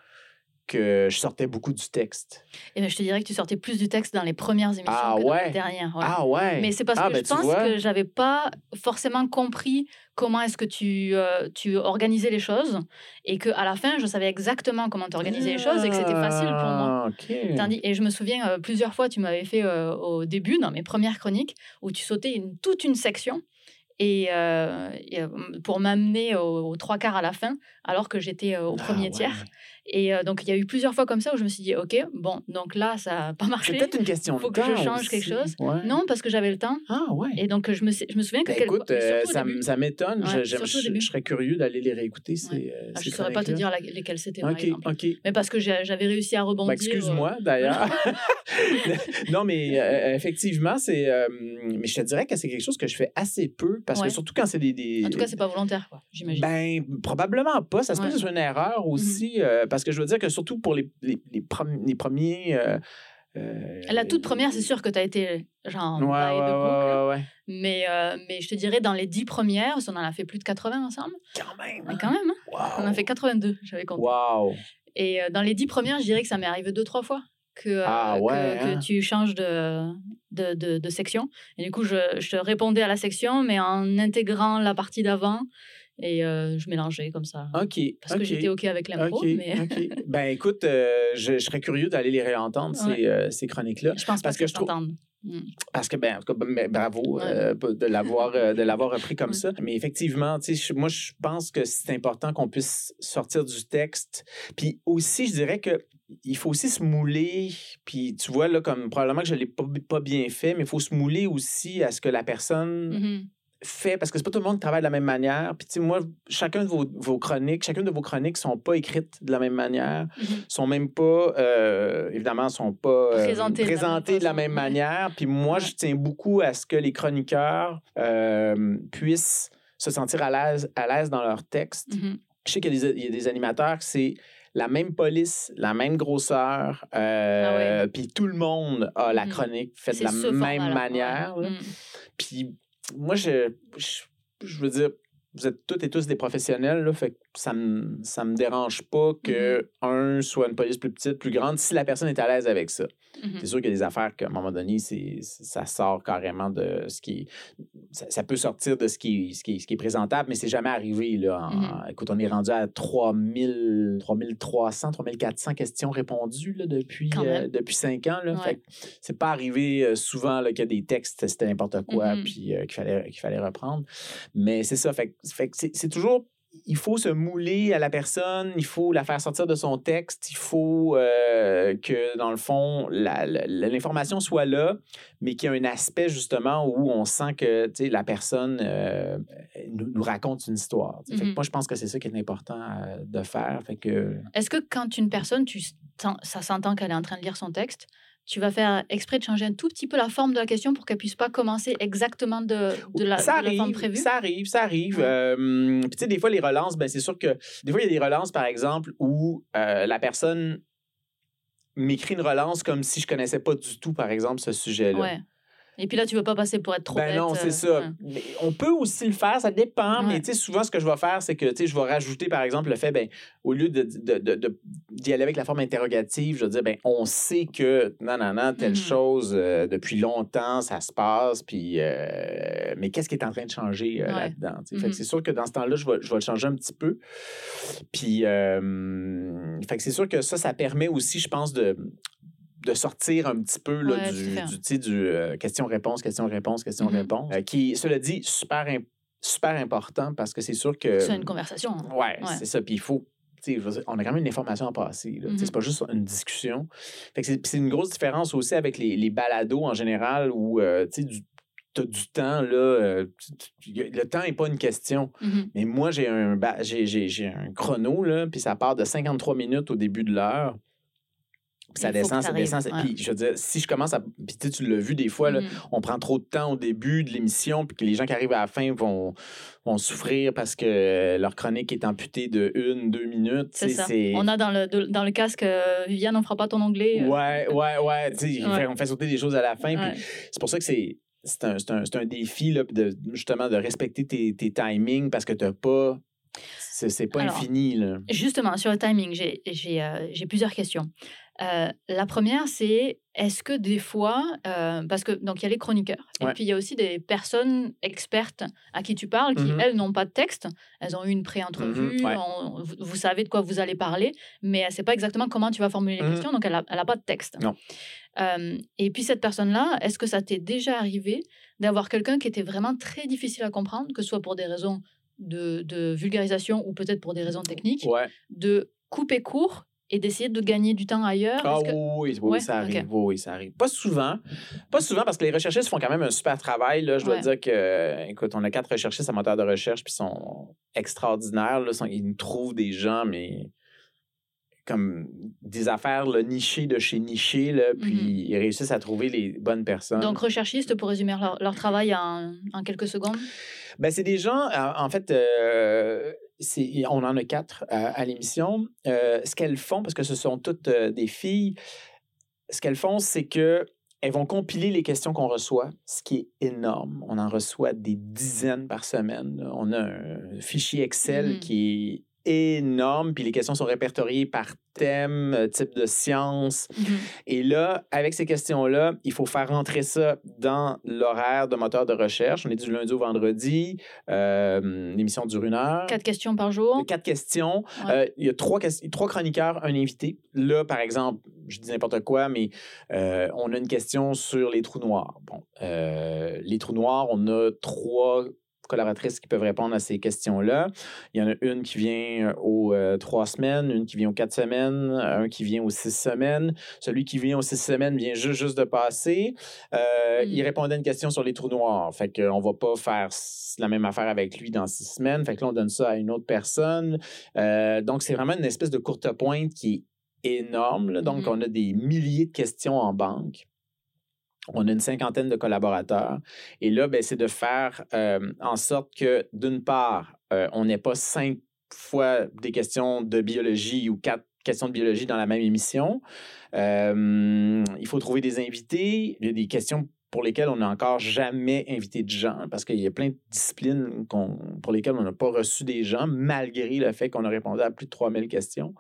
que je sortais beaucoup du texte. Et ben, je te dirais que tu sortais plus du texte dans les premières émissions Ah que dans ouais? les dernières. ouais. Ah ouais. Mais c'est parce Ah, que ben, je pense vois. que j'avais pas forcément compris comment est-ce que tu, euh, tu organisais les choses et que à la fin, je savais exactement comment tu organisais les choses et que c'était facile pour moi. Ah, OK. Tandis, et je me souviens euh, plusieurs fois, tu m'avais fait euh, au début, dans mes premières chroniques, où tu sautais une, toute une section et, euh, et, pour m'amener aux, trois quarts à la fin, alors que j'étais au Ah, premier ouais. tiers. Et euh, donc, il y a eu plusieurs fois comme ça où je me suis dit, OK, bon, donc là, ça n'a pas C'est marché. peut-être une question Faut de que je change quelque aussi. chose. Ouais. Non, parce que j'avais le temps. Ah ouais. Et donc, je me, je me souviens que... Quel- écoute, euh, ça, ça m'étonne. Ouais, Je- serais curieux d'aller les réécouter. Ces, euh, Ah, je ne saurais pas te dire lesquels c'était, par OK, exemple. OK. Mais parce que j'avais réussi à rebondir. Excuse-moi, d'ailleurs. non, mais euh, effectivement, c'est. mais je te dirais que c'est quelque chose que je fais assez peu, parce Ouais. que surtout quand c'est des. des- En tout cas, c'est pas volontaire, quoi, j'imagine. Ben, probablement pas. Ça se peut Ouais. que ce soit une erreur aussi, euh, parce que je veux dire que surtout pour les, les, les, prom- les premiers. euh, euh, la toute première, c'est sûr que tu as été genre Ouais, ouais, ouais. Mais, euh, mais je te dirais, dans les dix premières, on en a fait plus de 80 ensemble. Quand même. Hein. quand même, hein. on en a fait 82, j'avais compté. Wow. Et euh, dans les dix premières, je dirais que ça m'est arrivé deux, trois fois que, Ah que- ouais, que, hein. tu changes de, de, de, de section. Et du coup, je, je te répondais à la section, mais en intégrant la partie d'avant. Et euh, je mélangeais comme ça. OK. Parce que j'étais OK avec l'impro. OK, Mais OK. Ben écoute, euh, je, je serais curieux d'aller les réentendre, Ouais. ces, euh, ces chroniques-là. je pense pas Parce que que je trouve-. Mm. Parce que, ben, en tout cas, ben, bravo Ouais. euh, de l'avoir euh, de l'avoir repris comme Ouais. ça. Mais effectivement, moi, je pense que c'est important qu'on puisse sortir du texte. Puis aussi, je dirais que il faut aussi se mouler. Puis tu vois, là, comme probablement que je ne l'ai pas, pas bien fait, mais il faut se mouler aussi à ce que la personne Mhm. Fait parce que c'est pas tout le monde qui travaille de la même manière. Puis tu sais, moi, chacun de vos, vos chroniques, chacune de vos chroniques sont pas écrites de la même manière, Mhm. sont même pas, euh, évidemment, sont pas euh, Présentées de la même de la manière. Puis moi, Ouais. je tiens beaucoup à ce que les chroniqueurs euh, puissent se sentir à l'aise à l'aise dans leur texte. Mhm. Je sais qu'il y, a des- il y a des animateurs que c'est la même police, la même grosseur, euh, puis tout le monde a la Mhm. chronique faite de la même manière. Mm. Puis moi, je, je, veux dire, vous êtes toutes et tous des professionnels, là, fait ça me, ça me dérange pas que un soit une police plus petite, plus grande, si la personne est à l'aise avec ça. Mhm. C'est sûr qu'il y a des affaires qu'à un moment donné, c'est, ça sort carrément de ce qui. Ça, ça peut sortir de ce qui, ce qui, ce qui est présentable, mais c'est jamais arrivé. Là, en- Mhm. Écoute, on est rendu à 3000, 3300, 3400 questions répondues là, depuis, euh, depuis cinq ans. Là, Ouais. Fait que c'est pas arrivé euh, souvent qu'il y a des textes, c'était n'importe quoi, puis euh, qu'il fallait, qu'il fallait reprendre. Mais c'est ça. Fait, fait c'est toujours. Il faut se mouler à la personne, il faut la faire sortir de son texte, il faut euh, que, dans le fond, l'information soit là, mais qu'il y a un aspect, justement, où on sent que la personne euh, nous, nous raconte une histoire. Fait que Mhm. moi, je pense que c'est ça qui est important euh, de faire. Fait que, Est-ce que quand une personne, tu ça s'entend qu'elle est en train de lire son texte, tu vas faire exprès de changer un tout petit peu la forme de la question pour qu'elle puisse pas commencer exactement de, de, la, ça de la forme prévue? ça arrive, ça arrive. Ouais. Euh, puis tu sais, des fois, les relances, ben, c'est sûr que des fois, il y a des relances, par exemple, où euh, la personne m'écrit une relance comme si je connaissais pas du tout, par exemple, ce sujet-là. Ouais. Et puis là, tu veux pas passer pour être trop Ben bête. non, euh, c'est ça. ouais. Mais on peut aussi le faire, ça dépend. Mais tu sais, souvent, ce que je vais faire, c'est que tu sais, je vais rajouter, par exemple, le fait, ben, au lieu de, de, de- de- d'y aller avec la forme interrogative, je vais dire, ben, on sait que, non, non, non, telle Mhm. chose, euh, depuis longtemps, ça se passe, puis, euh, mais qu'est-ce qui est en train de changer euh, Ouais. là-dedans? Mhm. que c'est sûr que dans ce temps-là, je vais, je vais le changer un petit peu. Puis, euh, fait que c'est sûr que ça, ça permet aussi, je pense, de de sortir un petit peu là, Ouais, du, du, tu du euh, question-réponse, question-réponse, question-réponse, euh, qui, cela dit, super, super important parce que c'est sûr que... C'est une conversation. hein. Ouais, Ouais. c'est ça. Puis il faut... tu dire, On a quand même une information à passer. Tu sais, Mhm. C'est pas juste une discussion. C'est une grosse différence aussi avec les, les balados en général où euh, tu du- t'as du temps. Là, euh, tu- tu- le temps n'est pas une question. Mhm. Mais moi, j'ai un, j'ai un chrono, là, puis ça part de 53 minutes au début de l'heure. Ça Il descend, ça descend. ouais. Puis je veux dire, si je commence à. Puis tu sais, tu l'as vu des fois, là, Mhm. on prend trop de temps au début de l'émission, puis que les gens qui arrivent à la fin vont, vont souffrir parce que leur chronique est amputée de une, deux minutes. C'est Tu ça. On a dans le, dans le casque, euh, Viviane, on fera pas ton onglet. euh. Ouais, ouais, ouais. tu sais, Ouais. on fait sauter des choses à la fin. Ouais. C'est pour ça que c'est. C'est un, c'est un- c'est un défi, là, de, justement, de respecter tes, tes timings parce que t'as pas. C'est c'est pas Alors, infini, là. Justement, sur le timing, j'ai j'ai, euh, j'ai plusieurs questions. Euh, la première, c'est est-ce que des fois, euh, parce que donc il y a les chroniqueurs, et puis il y a aussi des personnes expertes à qui tu parles qui, Mhm. elles, n'ont pas de texte. Elles ont eu une pré-entrevue, ouais. on- vous, vous savez de quoi vous allez parler, mais elle ne sait pas exactement comment tu vas formuler les Mhm. questions, donc elle n'a pas de texte. Non. Euh, et puis cette personne-là, est-ce que ça t'est déjà arrivé d'avoir quelqu'un qui était vraiment très difficile à comprendre, que ce soit pour des raisons de, de vulgarisation ou peut-être pour des raisons techniques, Ouais. de couper court et d'essayer de gagner du temps ailleurs Ah que- oui, oui, oui, Ouais, ça arrive. Oui, ça arrive. Pas souvent. Pas souvent parce que les recherchistes font quand même un super travail. Là. Je dois Ouais. dire que, écoute, on a quatre recherchistes à moteur de recherche, puis ils sont extraordinaires. Là. Ils nous trouvent des gens, mais comme des affaires là, nichées de chez nichées, là, puis Mhm. ils réussissent à trouver les bonnes personnes. Donc, recherchistes, pour résumer leur, leur travail en, en quelques secondes? Ben, c'est des gens, en fait, euh, on en a quatre à, à l'émission. Euh, ce qu'elles font, parce que ce sont toutes euh, des filles, ce qu'elles font, c'est que elles vont compiler les questions qu'on reçoit, ce qui est énorme. On en reçoit des dizaines par semaine. On a un fichier Excel Mhm. qui est énorme, puis les questions sont répertoriées par thème, euh, type de science. Et là, avec ces questions-là, il faut faire rentrer ça dans l'horaire de moteur de recherche. On est du lundi au vendredi. Euh, L'émission dure une heure. Quatre questions par jour. Quatre questions. Ouais. Euh, il y a trois, trois chroniqueurs, un invité. Là, par exemple, je dis n'importe quoi, mais euh, on a une question sur les trous noirs. Bon, les trous noirs, on a trois collaboratrices qui peuvent répondre à ces questions-là. Il y en a une qui vient euh, aux euh, trois semaines, une qui vient aux quatre semaines, un qui vient aux six semaines. Celui qui vient aux six semaines vient juste, juste de passer. Euh, Mm. Il répondait à une question sur les trous noirs. Fait qu'on va pas faire la même affaire avec lui dans six semaines. Fait que là, on donne ça à une autre personne. Euh, donc, c'est vraiment une espèce de courte pointe qui est énorme. là. Donc, Mhm. on a des milliers de questions en banque. On a une cinquantaine de collaborateurs. Et là, ben, c'est de faire euh, en sorte que, d'une part, euh, on n'ait pas cinq fois des questions de biologie ou quatre questions de biologie dans la même émission. Euh, il faut trouver des invités. Il y a des questions pour lesquels on n'a encore jamais invité de gens, parce qu'il y a plein de disciplines pour lesquelles on n'a pas reçu des gens, malgré le fait qu'on a répondu à plus de 3000 questions.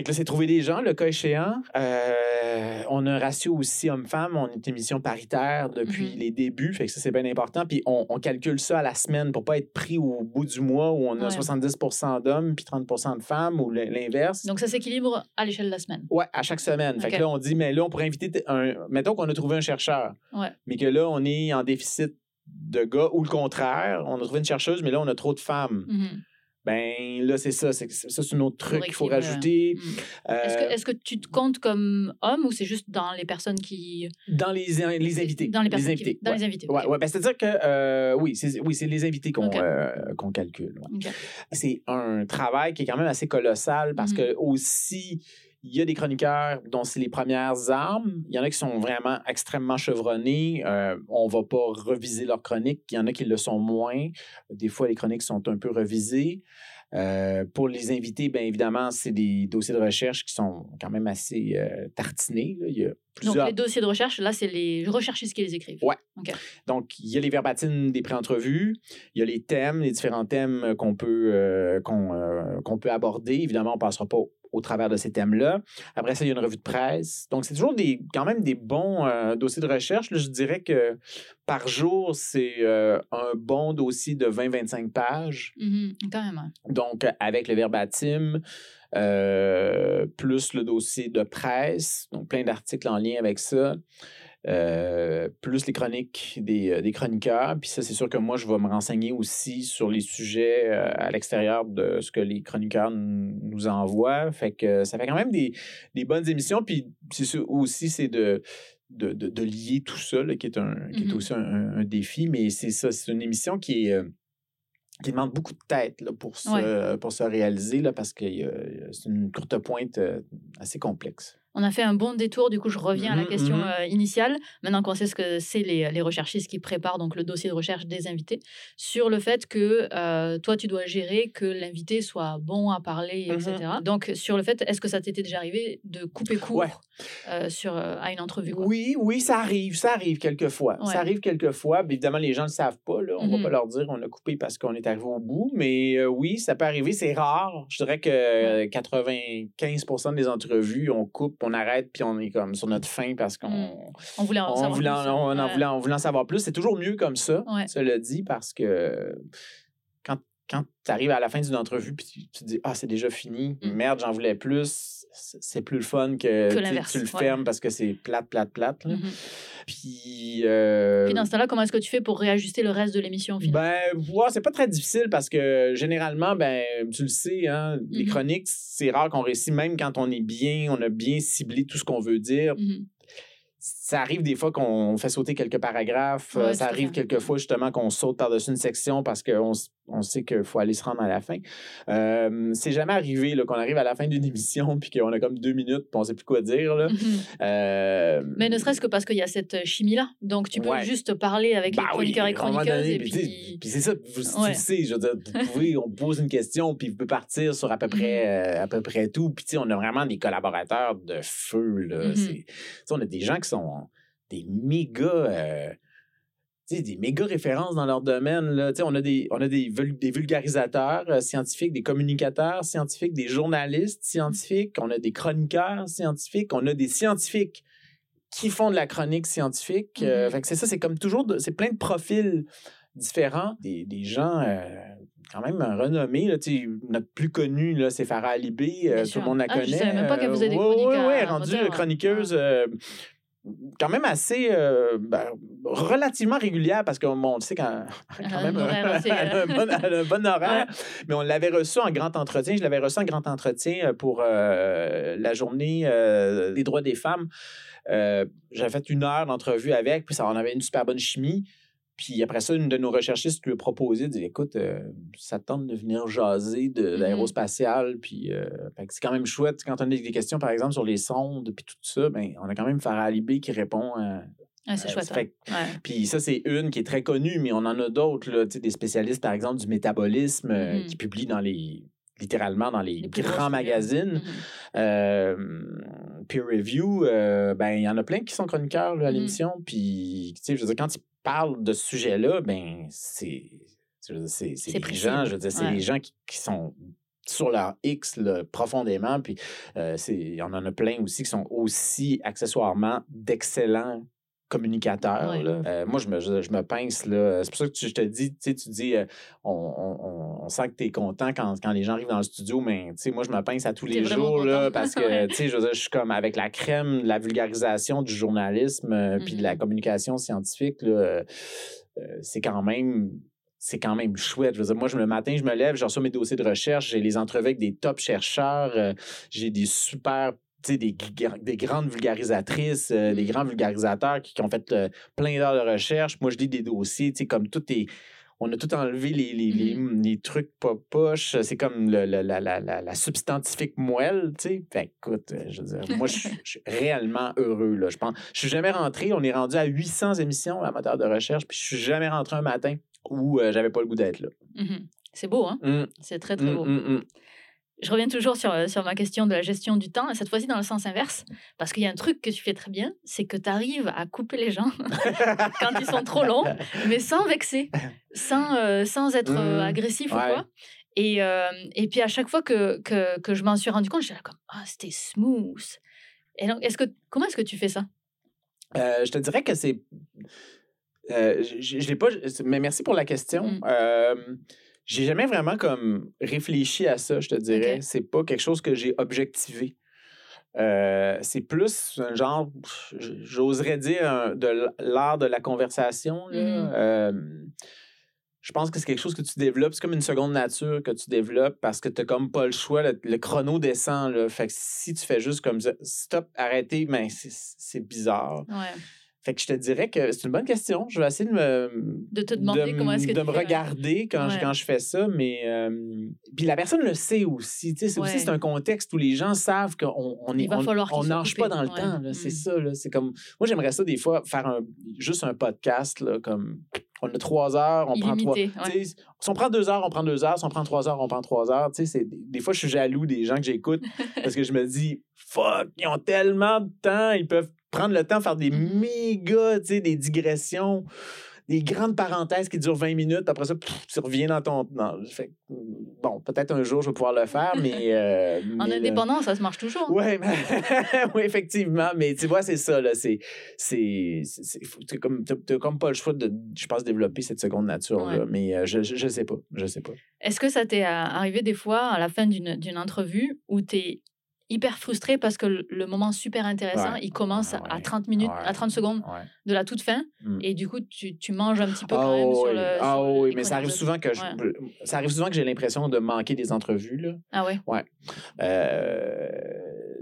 Fait que là, c'est trouver des gens, le cas échéant. Euh, on a un ratio aussi homme-femme. On est une émission paritaire depuis Mhm. les débuts. Fait que ça, c'est bien important. Puis on, on calcule ça à la semaine pour pas être pris au bout du mois où on a Ouais. 70 d'hommes puis 30 de femmes ou l'inverse. Donc ça s'équilibre à l'échelle de la semaine. Ouais, à chaque semaine. Fait Ok. que là, on dit, mais là, on pourrait inviter un. Mettons qu'on a trouvé un chercheur, Ouais. mais que là, on est en déficit de gars ou le contraire. On a trouvé une chercheuse, mais là, on a trop de femmes. Mhm. Ben là, c'est ça. C'est, ça, c'est un autre truc qu'il faut rajouter. Euh, Est-ce que, est-ce que tu te comptes comme homme ou c'est juste dans les personnes qui... Dans les, les invités. Dans les personnes qui- invités. Dans ouais. les invités. Ouais, ouais, ben, c'est-à-dire que euh, oui, c'est oui, c'est les invités qu'on euh, qu'on calcule. ouais. C'est un travail qui est quand même assez colossal parce Mhm. que aussi il y a des chroniqueurs dont c'est les premières armes. Il y en a qui sont vraiment extrêmement chevronnés. Euh, on va pas reviser leurs chroniques. Il y en a qui le sont moins. Des fois, les chroniques sont un peu revisées. Euh, pour les invités, bien évidemment, c'est des dossiers de recherche qui sont quand même assez euh, tartinés. là. Il y a Donc les dossiers de recherche, là, c'est les recherchistes qui les écrivent. Ouais. Ok. Donc, il y a les verbatines des pré-entrevues, il y a les thèmes, les différents thèmes qu'on peut, euh, qu'on, qu'on peut aborder. Évidemment, on ne passera pas au, travers de ces thèmes-là. Après ça, il y a une revue de presse. Donc, c'est toujours des, quand même des bons euh, dossiers de recherche. Là, je dirais que par jour, c'est euh, un bon dossier de 20-25 pages. Mhm. Quand même. ouais. Donc, avec le verbatim, euh, plus le dossier de presse, donc plein d'articles en lien avec ça, euh, plus les chroniques des, euh, des chroniqueurs. Puis ça, c'est sûr que moi, je vais me renseigner aussi sur les sujets euh, à l'extérieur de ce que les chroniqueurs nous envoient. Fait que ça fait quand même des, des bonnes émissions. Puis c'est sûr aussi, c'est de, de, de, de lier tout ça, là, qui est, un, qui est Mhm. aussi un, un- un défi. Mais c'est ça, c'est une émission qui est... qui demande beaucoup de tête là, pour, se, pour se réaliser, là, parce que euh, c'est une courte pointe euh, assez complexe. On a fait un bon détour, du coup je reviens à la Mhm, question mhm. euh, initiale, maintenant qu'on sait ce que c'est les, les recherchistes qui préparent donc le dossier de recherche des invités, sur le fait que euh, toi tu dois gérer que l'invité soit bon à parler, etc. Donc sur le fait, est-ce que ça t'était déjà arrivé de couper court Ouais. euh, sur, à une entrevue quoi? Oui, oui, ça arrive, ça arrive quelquefois. Ouais. Ça arrive quelquefois. Bien évidemment, les gens ne le savent pas. Là. On ne va pas leur dire on a coupé parce qu'on est arrivé au bout. Mais oui, ça peut arriver. C'est rare. Je dirais que euh, 95% des entrevues, on coupe, on arrête, puis on est comme sur notre fin parce qu'on Mhm. On voulait en on, savoir voulait, plus, on en ouais. voulait, en voulait en savoir plus. C'est toujours mieux comme ça, Ouais. cela dit, parce que quand, quand tu arrives à la fin d'une entrevue puis tu, tu te dis Ah, c'est déjà fini, Mm. merde, j'en voulais plus, c'est plus le fun que, l'inverse, tu le ouais. fermes parce que c'est plate, plate, plate. Mhm. Puis. euh, Puis dans ce temps-là, comment est-ce que tu fais pour réajuster le reste de l'émission ben, ouais, c'est pas très difficile parce que généralement, ben, tu le sais, hein, les Mhm. chroniques, c'est rare qu'on réussit, même quand on est bien, on a bien ciblé tout ce qu'on veut dire. Mhm. Ça arrive des fois qu'on fait sauter quelques paragraphes. Ouais, euh, ça arrive quelques fois justement qu'on saute par-dessus une section parce qu'on on sait qu'il faut aller se rendre à la fin. Euh, c'est jamais arrivé qu'on arrive à la fin d'une émission puis qu'on a comme deux minutes puis on sait plus quoi dire. Là. Euh, Mais ne serait-ce que parce qu'il y a cette chimie-là. Donc, tu peux Ouais. juste parler avec bah les oui, chroniqueurs et un moment chroniqueuses. donné, et puis c'est ça, vous, Ouais. sais, je veux dire, vous pouvez, on pose une question, puis vous pouvez partir sur à peu près, Mm-hmm. euh, à peu près tout. Puis tu sais, on a vraiment des collaborateurs de feu, là. Sais, on a des gens qui sont des méga... euh, des méga références dans leur domaine. Là. On a, des, on a des, vul- des vulgarisateurs euh, scientifiques, des communicateurs scientifiques, des journalistes scientifiques, on a des chroniqueurs scientifiques, on a des scientifiques qui font de la chronique scientifique. Euh, Mhm. que c'est ça, c'est comme toujours, c'est plein de profils différents. Des, des gens euh, quand même renommés. Là, notre plus connu, c'est Farah Alibé. euh, tout le monde la Ah, je connaît. savais même pas qu'elle Euh, faisait des ouais, ouais, ouais, rendue moteur. chroniqueuse. Quand même assez euh, ben, relativement régulière parce qu'on le sait quand quand même elle a un bon, elle a un bon horaire. Ouais. mais on l'avait reçu en grand entretien. Je l'avais reçu en grand entretien euh, pour euh, la journée des droits des femmes. J'avais fait une heure d'entrevue avec puis ça on avait une super bonne chimie puis après ça, une de nos recherchistes lui a proposé dire Écoute, euh, ça te tente de venir jaser de Mhm. l'aérospatiale. Puis euh, c'est quand même chouette. Quand on a des questions, par exemple, sur les sondes, puis tout ça, ben, on a quand même Farah Alibé qui répond. à- Ah, c'est chouette. ça hein. fait Ouais. puis ça, c'est une qui est très connue, mais on en a d'autres, des spécialistes, par exemple, du métabolisme, euh, Mhm. qui publient dans les littéralement dans les, Les grands magazines. Mhm. Euh, peer review, euh, ben il y en a plein qui sont chroniqueurs là, à Mhm. l'émission. Puis, tu sais, je veux dire, quand ils parlent de ce sujet-là, ben c'est c'est précis, gens, je veux dire, c'est ouais. des gens qui, qui sont sur leur X là, profondément. Puis, euh, il y en a plein aussi qui sont aussi accessoirement d'excellents communicateurs. Ouais. là. Euh, moi, je me, je, je me pince. là. C'est pour ça que tu- je te dis, tu sais, tu dis, euh, on, on- sent que tu es content quand, quand les gens arrivent dans le studio, mais tu sais, moi, je me pince à tous les jours là, parce que, Ouais. tu sais, je veux dire, je suis comme avec la crème de la vulgarisation du journalisme euh, puis de la Mhm. communication scientifique. euh, euh, c'est quand même c'est quand même chouette. Je veux dire, moi, je, le matin, je me lève, je reçois mes dossiers de recherche, j'ai les entrevues avec des top chercheurs, euh, j'ai des super, des, des grandes vulgarisatrices, euh, des Mm. grands vulgarisateurs qui, qui ont fait euh, plein d'heures de recherche. Moi, je lis des dossiers, comme tout est... On a tout enlevé les, les, les- Mm-hmm. les trucs pas poches. C'est comme le- le- la, la, la, la substantifique moelle, tu sais. Fait écoute, euh, je veux dire, moi, je suis- je suis réellement heureux, là. Je pense, je suis jamais rentré. On est rendu à 800 émissions à moteur de recherche, puis je suis jamais rentré un matin où euh, j'avais pas le goût d'être là. Mhm. C'est beau, hein? Hum, C'est très, très hum, beau. Je reviens toujours sur, euh, sur ma question de la gestion du temps, et cette fois-ci dans le sens inverse, parce qu'il y a un truc que tu fais très bien, c'est que tu arrives à couper les gens quand ils sont trop longs, mais sans vexer, sans, euh, sans être euh, Mm. agressif ou Ouais. quoi. Et, euh, et puis à chaque fois que, que, que je m'en suis rendu compte, j'étais là comme Ah, c'était smooth. Et donc, est-ce que, comment est-ce que tu fais ça? Je te dirais que c'est. Je je l'ai pas. Mais merci pour la question. Mm. J'ai jamais vraiment comme réfléchi à ça, je te dirais. C'est pas quelque chose que j'ai objectivé. Euh, c'est plus un genre, j'oserais dire, un- de l'art de la conversation. là. Mhm. Euh, je pense que c'est quelque chose que tu développes. C'est comme une seconde nature que tu développes parce que tu n'as comme pas le choix. Le, le chrono descend. Là. Fait que si tu fais juste comme ça, stop, arrêtez, ben c'est- c'est bizarre. ouais. Fait que je te dirais que c'est une bonne question. Je vais essayer de me, De te demander de comment est-ce que de tu me fais, regarder quand, je, quand je fais ça. Mais euh, puis la personne le sait aussi. Tu sais, c'est Ouais. aussi c'est un contexte où les gens savent qu'on on est Il va on, falloir on nage pas dans le Ouais. temps. C'est Mm. ça. là. C'est comme moi j'aimerais ça des fois faire un, juste un podcast là, comme on a trois heures, on prend trois. Si on prend deux heures, on prend deux heures. Si on prend trois heures, on prend trois heures. Tu sais, des fois, je suis jaloux des gens que j'écoute parce que je me dis, fuck, ils ont tellement de temps. Ils peuvent prendre le temps de faire des méga, tu sais, des digressions, des grandes parenthèses qui durent 20 minutes. Après ça, pff, tu reviens dans ton. non, fait bon, peut-être un jour, je vais pouvoir le faire, mais. euh, En mais le- indépendant, ça se marche toujours. Ouais, mais- oui, effectivement. Mais tu vois, c'est ça, là. C'est. t'as comme, comme pas le choix de, je pense, développer cette seconde nature-là. Ouais. Mais euh, je, je, je sais pas. Je sais pas. Est-ce que ça t'est euh, arrivé des fois à la fin d'une entrevue où tu es hyper frustré parce que le, le moment super intéressant, Ouais. il commence Ouais. à 30 minutes, Ouais. à 30 secondes Ouais. de la toute fin Mm. et du coup tu, tu manges un petit peu quand Ah même sur oui, le ah oui, mais ça arrive souvent que je, ça arrive souvent que j'ai l'impression de manquer des entrevues là. Ah ouais? Euh,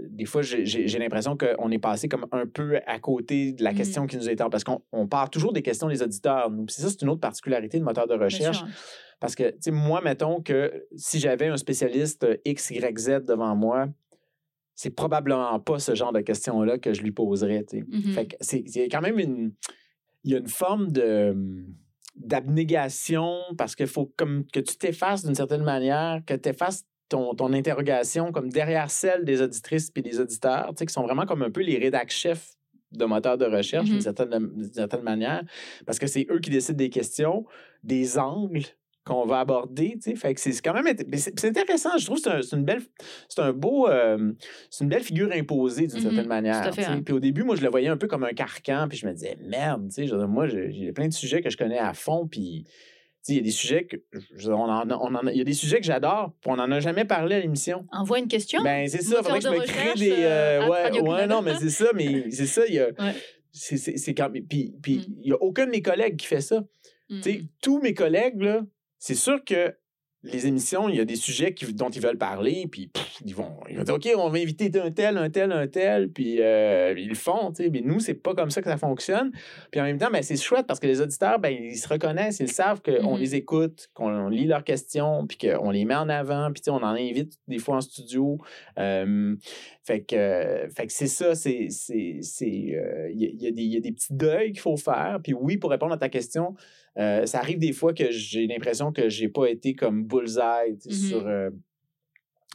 des fois, j'ai- l'impression qu'on est passé comme un peu à côté de la Mhm. question qui nous est parce qu'on on part toujours des questions des auditeurs. nous. Puis ça, c'est une autre particularité de moteur de recherche. Parce que, tu sais, moi, mettons que si j'avais un spécialiste X, Y, Z devant moi, c'est probablement pas ce genre de questions-là que je lui poserais, sais. Mhm. Fait que c'est il y a quand même une... Il y a une forme de d'abnégation parce qu'il faut comme que tu t'effaces d'une certaine manière, que tu effaces ton, ton interrogation comme derrière celle des auditrices et des auditeurs, qui sont vraiment comme un peu les rédacs-chefs de moteurs de recherche Mhm. d'une certaine, d'une certaine manière, parce que c'est eux qui décident des questions, des angles qu'on va aborder. Fait que c'est quand même c'est intéressant. Je trouve que c'est un, c'est une belle, c'est un beau, euh, c'est une belle figure imposée d'une Mhm, certaine tout manière. à fait, hein. Puis au début, moi, je le voyais un peu comme un carcan, puis je me disais merde, tu sais. je Moi, j'ai plein de sujets que je connais à fond, puis il y a des sujets que on en, on en il y a des sujets que j'adore, puis on n'en a jamais parlé à l'émission. Envoie une question. Ben, c'est ça, Moteur faudrait que je me crée des. euh, euh, ouais, ouais, non, mais c'est ça, mais c'est ça, il y a. Ouais. C'est quand. Puis, puis Mm. il n'y a aucun de mes collègues qui fait ça. Sais, tous mes collègues, là, c'est sûr que les émissions, il y a des sujets qui- dont ils veulent parler, puis pff, ils vont, ils vont dire, OK, on va inviter un tel, un tel, un tel, puis euh, ils le font, tu sais. Mais nous, c'est pas comme ça que ça fonctionne. Puis en même temps, ben, c'est chouette parce que les auditeurs, ben, ils se reconnaissent, ils savent qu'on Mhm. les écoute, qu'on lit leurs questions, puis qu'on les met en avant, puis tu sais, on en invite des fois en studio. Euh, fait que, euh, fait que c'est ça, c'est. euh, Il y, y a des petits deuils qu'il faut faire. Puis oui, pour répondre à ta question, euh, ça arrive des fois que j'ai l'impression que j'ai pas été comme bullseye Mhm. sur, euh,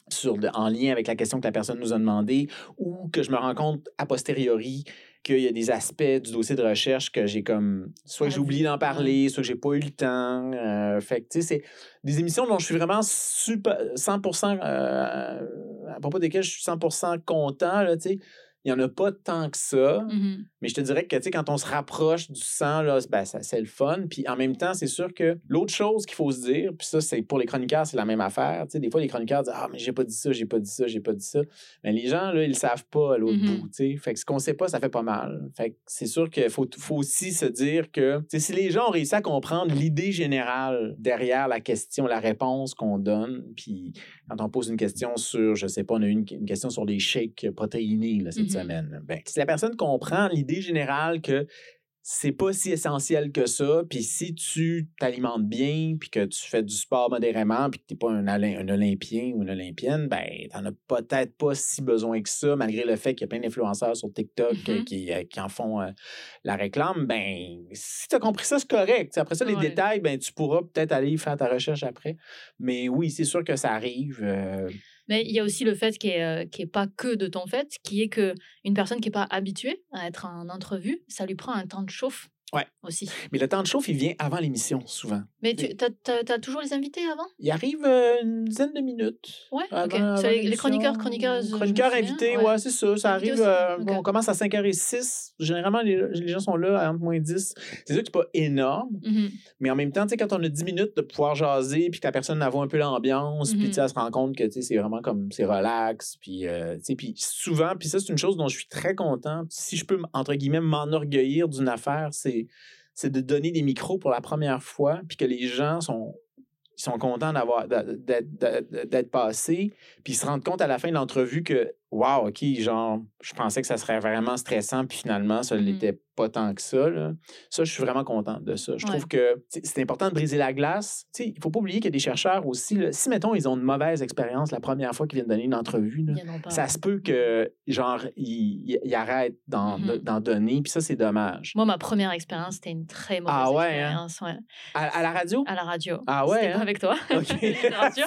sur, en lien avec la question que la personne nous a demandé ou que je me rends compte a posteriori qu'il y a des aspects du dossier de recherche que j'ai comme soit que j'ai oublié d'en parler, soit que j'ai pas eu le temps. Euh, fait que tu sais, c'est des émissions dont je suis vraiment super 100% euh, à propos desquelles je suis 100% content là, tu sais il n'y en a pas tant que ça. Mhm. Mais je te dirais que, tu sais, quand on se rapproche du sang, là, ben, ça, c'est le fun. Puis en même temps, c'est sûr que l'autre chose qu'il faut se dire, puis ça, c'est pour les chroniqueurs, c'est la même affaire. Tu sais, des fois, les chroniqueurs disent Ah, mais j'ai pas dit ça, j'ai pas dit ça, j'ai pas dit ça. Mais les gens, là, ils le savent pas à l'autre Mhm. bout, tu sais. Fait que ce qu'on sait pas, ça fait pas mal. Fait que c'est sûr qu'il faut, faut aussi se dire que, tu sais, si les gens ont réussi à comprendre l'idée générale derrière la question, la réponse qu'on donne, puis quand on pose une question sur, je sais pas, on a eu une, une question sur les shakes protéinés là. Semaine. Ben, si la personne comprend l'idée générale que c'est pas si essentiel que ça, puis si tu t'alimentes bien, puis que tu fais du sport modérément, puis que t'es pas un, un Olympien ou une Olympienne, ben t'en as peut-être pas si besoin que ça, malgré le fait qu'il y a plein d'influenceurs sur TikTok qui, euh, qui en font euh, la réclame. Ben, si tu as compris ça, c'est correct. Après ça, les Ouais. détails, ben tu pourras peut-être aller faire ta recherche après. Mais oui, c'est sûr que ça arrive. euh, Mais il y a aussi le fait euh, qui est pas que de ton fait, qui est que une personne qui est pas habituée à être en entrevue, ça lui prend un temps de chauffe Ouais. aussi. Mais le temps de chauffe, il vient avant l'émission, souvent. Mais tu as, toujours les invités avant? Il arrive euh, une dizaine de minutes. Ouais, avant- les- les chroniqueurs, chroniqueuses, me Chroniqueurs invités, ouais. ouais, c'est ça. Ça arrive. euh, bon, on commence à 5h06. Généralement, les, les gens sont là à entre moins 10. C'est sûr que c'est pas énorme, Mhm. mais en même temps, tu sais, quand on a 10 minutes de pouvoir jaser, puis que la personne a un peu l'ambiance, puis Mhm. tu elle se rend compte que c'est vraiment comme c'est relax, puis euh, puis souvent, puis ça, c'est une chose dont je suis très content. Si je peux, entre guillemets, m'enorgueillir d'une affaire, c'est c'est de donner des micros pour la première fois, puis que les gens sont sont contents d'avoir d'être passés, puis ils se rendent compte à la fin de l'entrevue que wow, OK, genre je pensais que ça serait vraiment stressant puis finalement ça ne Mhm. l'était pas tant que ça là. Ça je suis vraiment content de ça. Je Ouais. trouve que c'est important de briser la glace. Tu sais, il faut pas oublier qu'il y a des chercheurs aussi là, si mettons ils ont une mauvaise expérience la première fois qu'ils viennent donner une entrevue là, ça se peut que genre ils, ils arrêtent d'en Mhm. d'en donner puis ça c'est dommage. Moi, ma première expérience, c'était une très mauvaise Ah ouais, hein? expérience ouais, À, à la radio? À la radio. Ah ouais, C'était pas hein? avec toi. OK. je te rassure.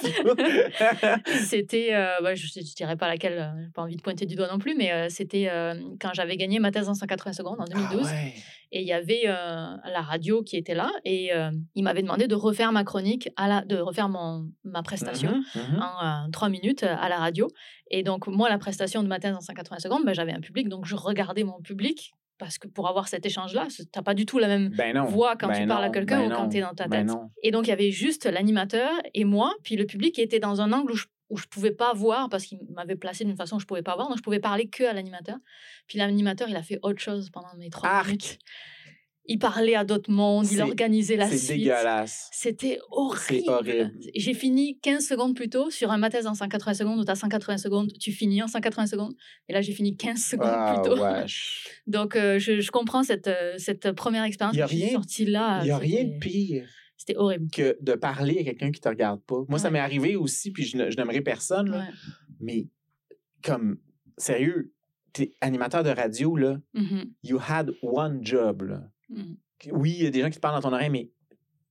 C'était, euh, bah, je, je dirais pas laquelle, euh, pas envie de pointer du doigt non plus, mais euh, c'était euh, quand j'avais gagné ma thèse en 180 secondes en 2012. Ah ouais. Et il y avait euh, la radio qui était là et il m'avait demandé de refaire ma chronique, à la, de refaire mon, ma prestation Mhm, mhm. en trois minutes à la radio. Et donc, moi, la prestation de ma thèse en 180 secondes, ben, j'avais un public, donc je regardais mon public parce que pour avoir cet échange-là, tu n'as pas du tout la même Ben voix quand tu Ben parles à quelqu'un ben ou quand tu es dans ta tête. Et donc, il y avait juste l'animateur et moi, puis le public était dans un angle où je où je pouvais pas voir parce qu'il m'avait placé d'une façon où je pouvais pas voir, donc je pouvais parler que à l'animateur. Puis l'animateur, il a fait autre chose pendant mes trois Arc. minutes. Il parlait à d'autres mondes, il C'est- organisait la C'est suite. dégueulasse. C'était horrible. horrible. J'ai fini 15 secondes plus tôt sur un mathèse en 180 secondes où tu as 180 secondes, tu finis en 180 secondes. Et là, j'ai fini 15 secondes Ah, plus tôt. wesh. Donc, euh, je, je comprends cette, euh, cette première expérience. Y a suis rien- sortie là. Il n'y a rien de pire C'était horrible. que de parler à quelqu'un qui te regarde pas. Moi, ça m'est arrivé aussi, puis je, ne- je n'aimerais personne, là, Ouais. mais comme, sérieux, t'es animateur de radio, là, Mhm. you had one job, là. Mhm. Oui, il y a des gens qui te parlent dans ton oreille, mais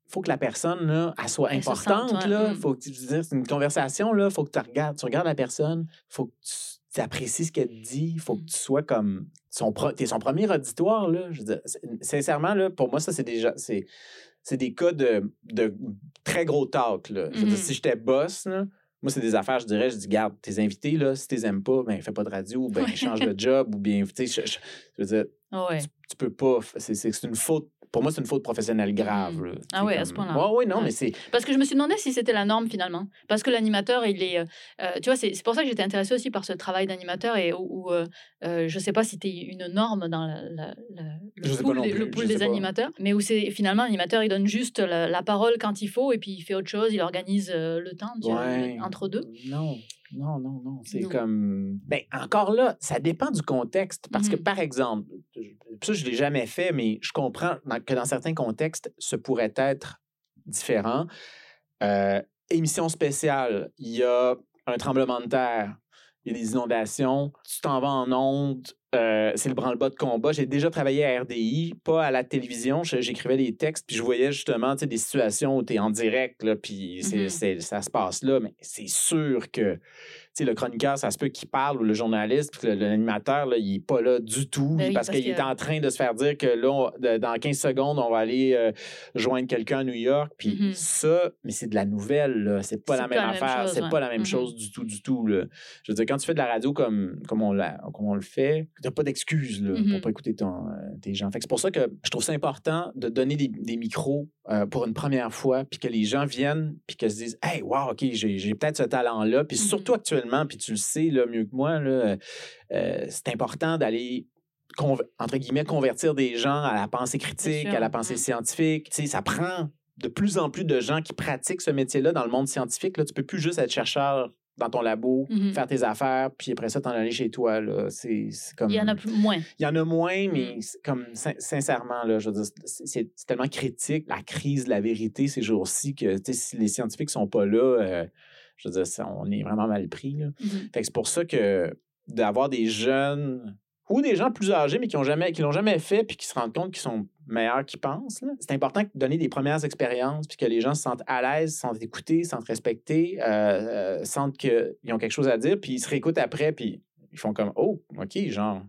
faut que la personne, là, elle soit Elle se importante, sente, ouais. là. Mm. Faut que tu dire, c'est une conversation, là. Faut que tu regardes, tu regardes la personne. Faut que tu, apprécies ce qu'elle te dit. Faut que Mm. tu sois comme son, pro, t'es son premier auditoire, là. Je veux dire, sincèrement, là, pour moi, ça, c'est déjà, c'est, c'est des cas de, de très gros talk, là. Mhm. si j'étais boss, là, moi, c'est des affaires, je dirais, je dis, garde, tes invités, là, si tu les aimes pas, ben, fais pas de radio, ou ben, Ouais. change de job, ou bien, tu sais, je, je- je veux dire, ouais. tu peux pas. c'est une faute. Pour moi, c'est une faute professionnelle grave. Là. Ah ouais, à ce point-là. Ouais, non, Ouais. mais c'est. Parce que je me suis demandé si c'était la norme finalement. Parce que l'animateur, il est. euh, euh, tu vois, c'est pour ça que j'étais intéressée aussi par ce travail d'animateur et où, où, euh, euh, je sais pas si c'était une norme dans la- la- la- Je le pool, des, plus, le je pool sais des pas. animateurs, mais où c'est finalement l'animateur, il donne juste la, la parole quand il faut et puis il fait autre chose, il organise euh, le temps tu vois, Ouais. entre deux. Non, non, non, non. C'est comme. Ben, encore là, ça dépend du contexte. Parce que, Mhm. par exemple, je- ça, je ne l'ai jamais fait, mais je comprends que dans certains contextes, ce pourrait être différent. Euh, émission spéciale, il y a un tremblement de terre, il y a des inondations, tu t'en vas en onde euh, c'est le branle-bas de combat. J'ai déjà travaillé à RDI, pas à la télévision. J'écrivais des textes, puis je voyais justement des situations où tu es en direct, là, puis Mhm. c'est- ça se passe là. Mais c'est sûr que sais, le chroniqueur, ça se peut qu'il parle, ou le journaliste, puis que l'animateur, il n'est pas là du tout, Ben oui, parce, parce qu'il est que- en train de se faire dire que là, on- de- dans 15 secondes, on va aller euh, joindre quelqu'un à New York. Puis Mhm. ça, mais c'est de la nouvelle. C'est pas la même la même affaire. C'est ouais. pas la même chose du tout, du tout. Là. Je veux dire, quand tu fais de la radio comme, comme, on, la, comme on le fait, t'as pas d'excuses là, Mhm. pour pas écouter ton, euh, tes gens. Fait que c'est pour ça que je trouve ça important de donner des, des micros euh, pour une première fois, puis que les gens viennent, puis qu'ils se disent Hey, wow, OK, j'ai peut-être ce talent-là. Puis surtout actuellement, puis tu le sais là, mieux que moi, là, euh, euh, c'est important d'aller entre guillemets, convertir des gens à la pensée critique, à la pensée scientifique. Tu sais, ça prend de plus en plus de gens qui pratiquent ce métier-là dans le monde scientifique. Là, tu peux plus juste être chercheur dans ton labo, Mhm. faire tes affaires, puis après ça, t'en aller chez toi. Là. C'est, comme... Il y en a plus, moins. Il y en a moins, mais Mm. c'est comme sin- sincèrement, là, je veux dire, c'est, tellement critique, la crise de la vérité ces jours-ci, que si les scientifiques sont pas là, euh, je veux dire, ça- on est vraiment mal pris. Là. Mhm. Fait que c'est pour ça que d'avoir des jeunes ou des gens plus âgés, mais qui ont jamais, qui l'ont jamais fait, puis qui se rendent compte qu'ils sont meilleurs qu'ils pensent. C'est important de donner des premières expériences, puis que les gens se sentent à l'aise, se sentent écoutés, se sentent respectés, euh, euh, sentent qu'ils ont quelque chose à dire, puis ils se réécoutent après, puis ils font comme Oh, OK, genre,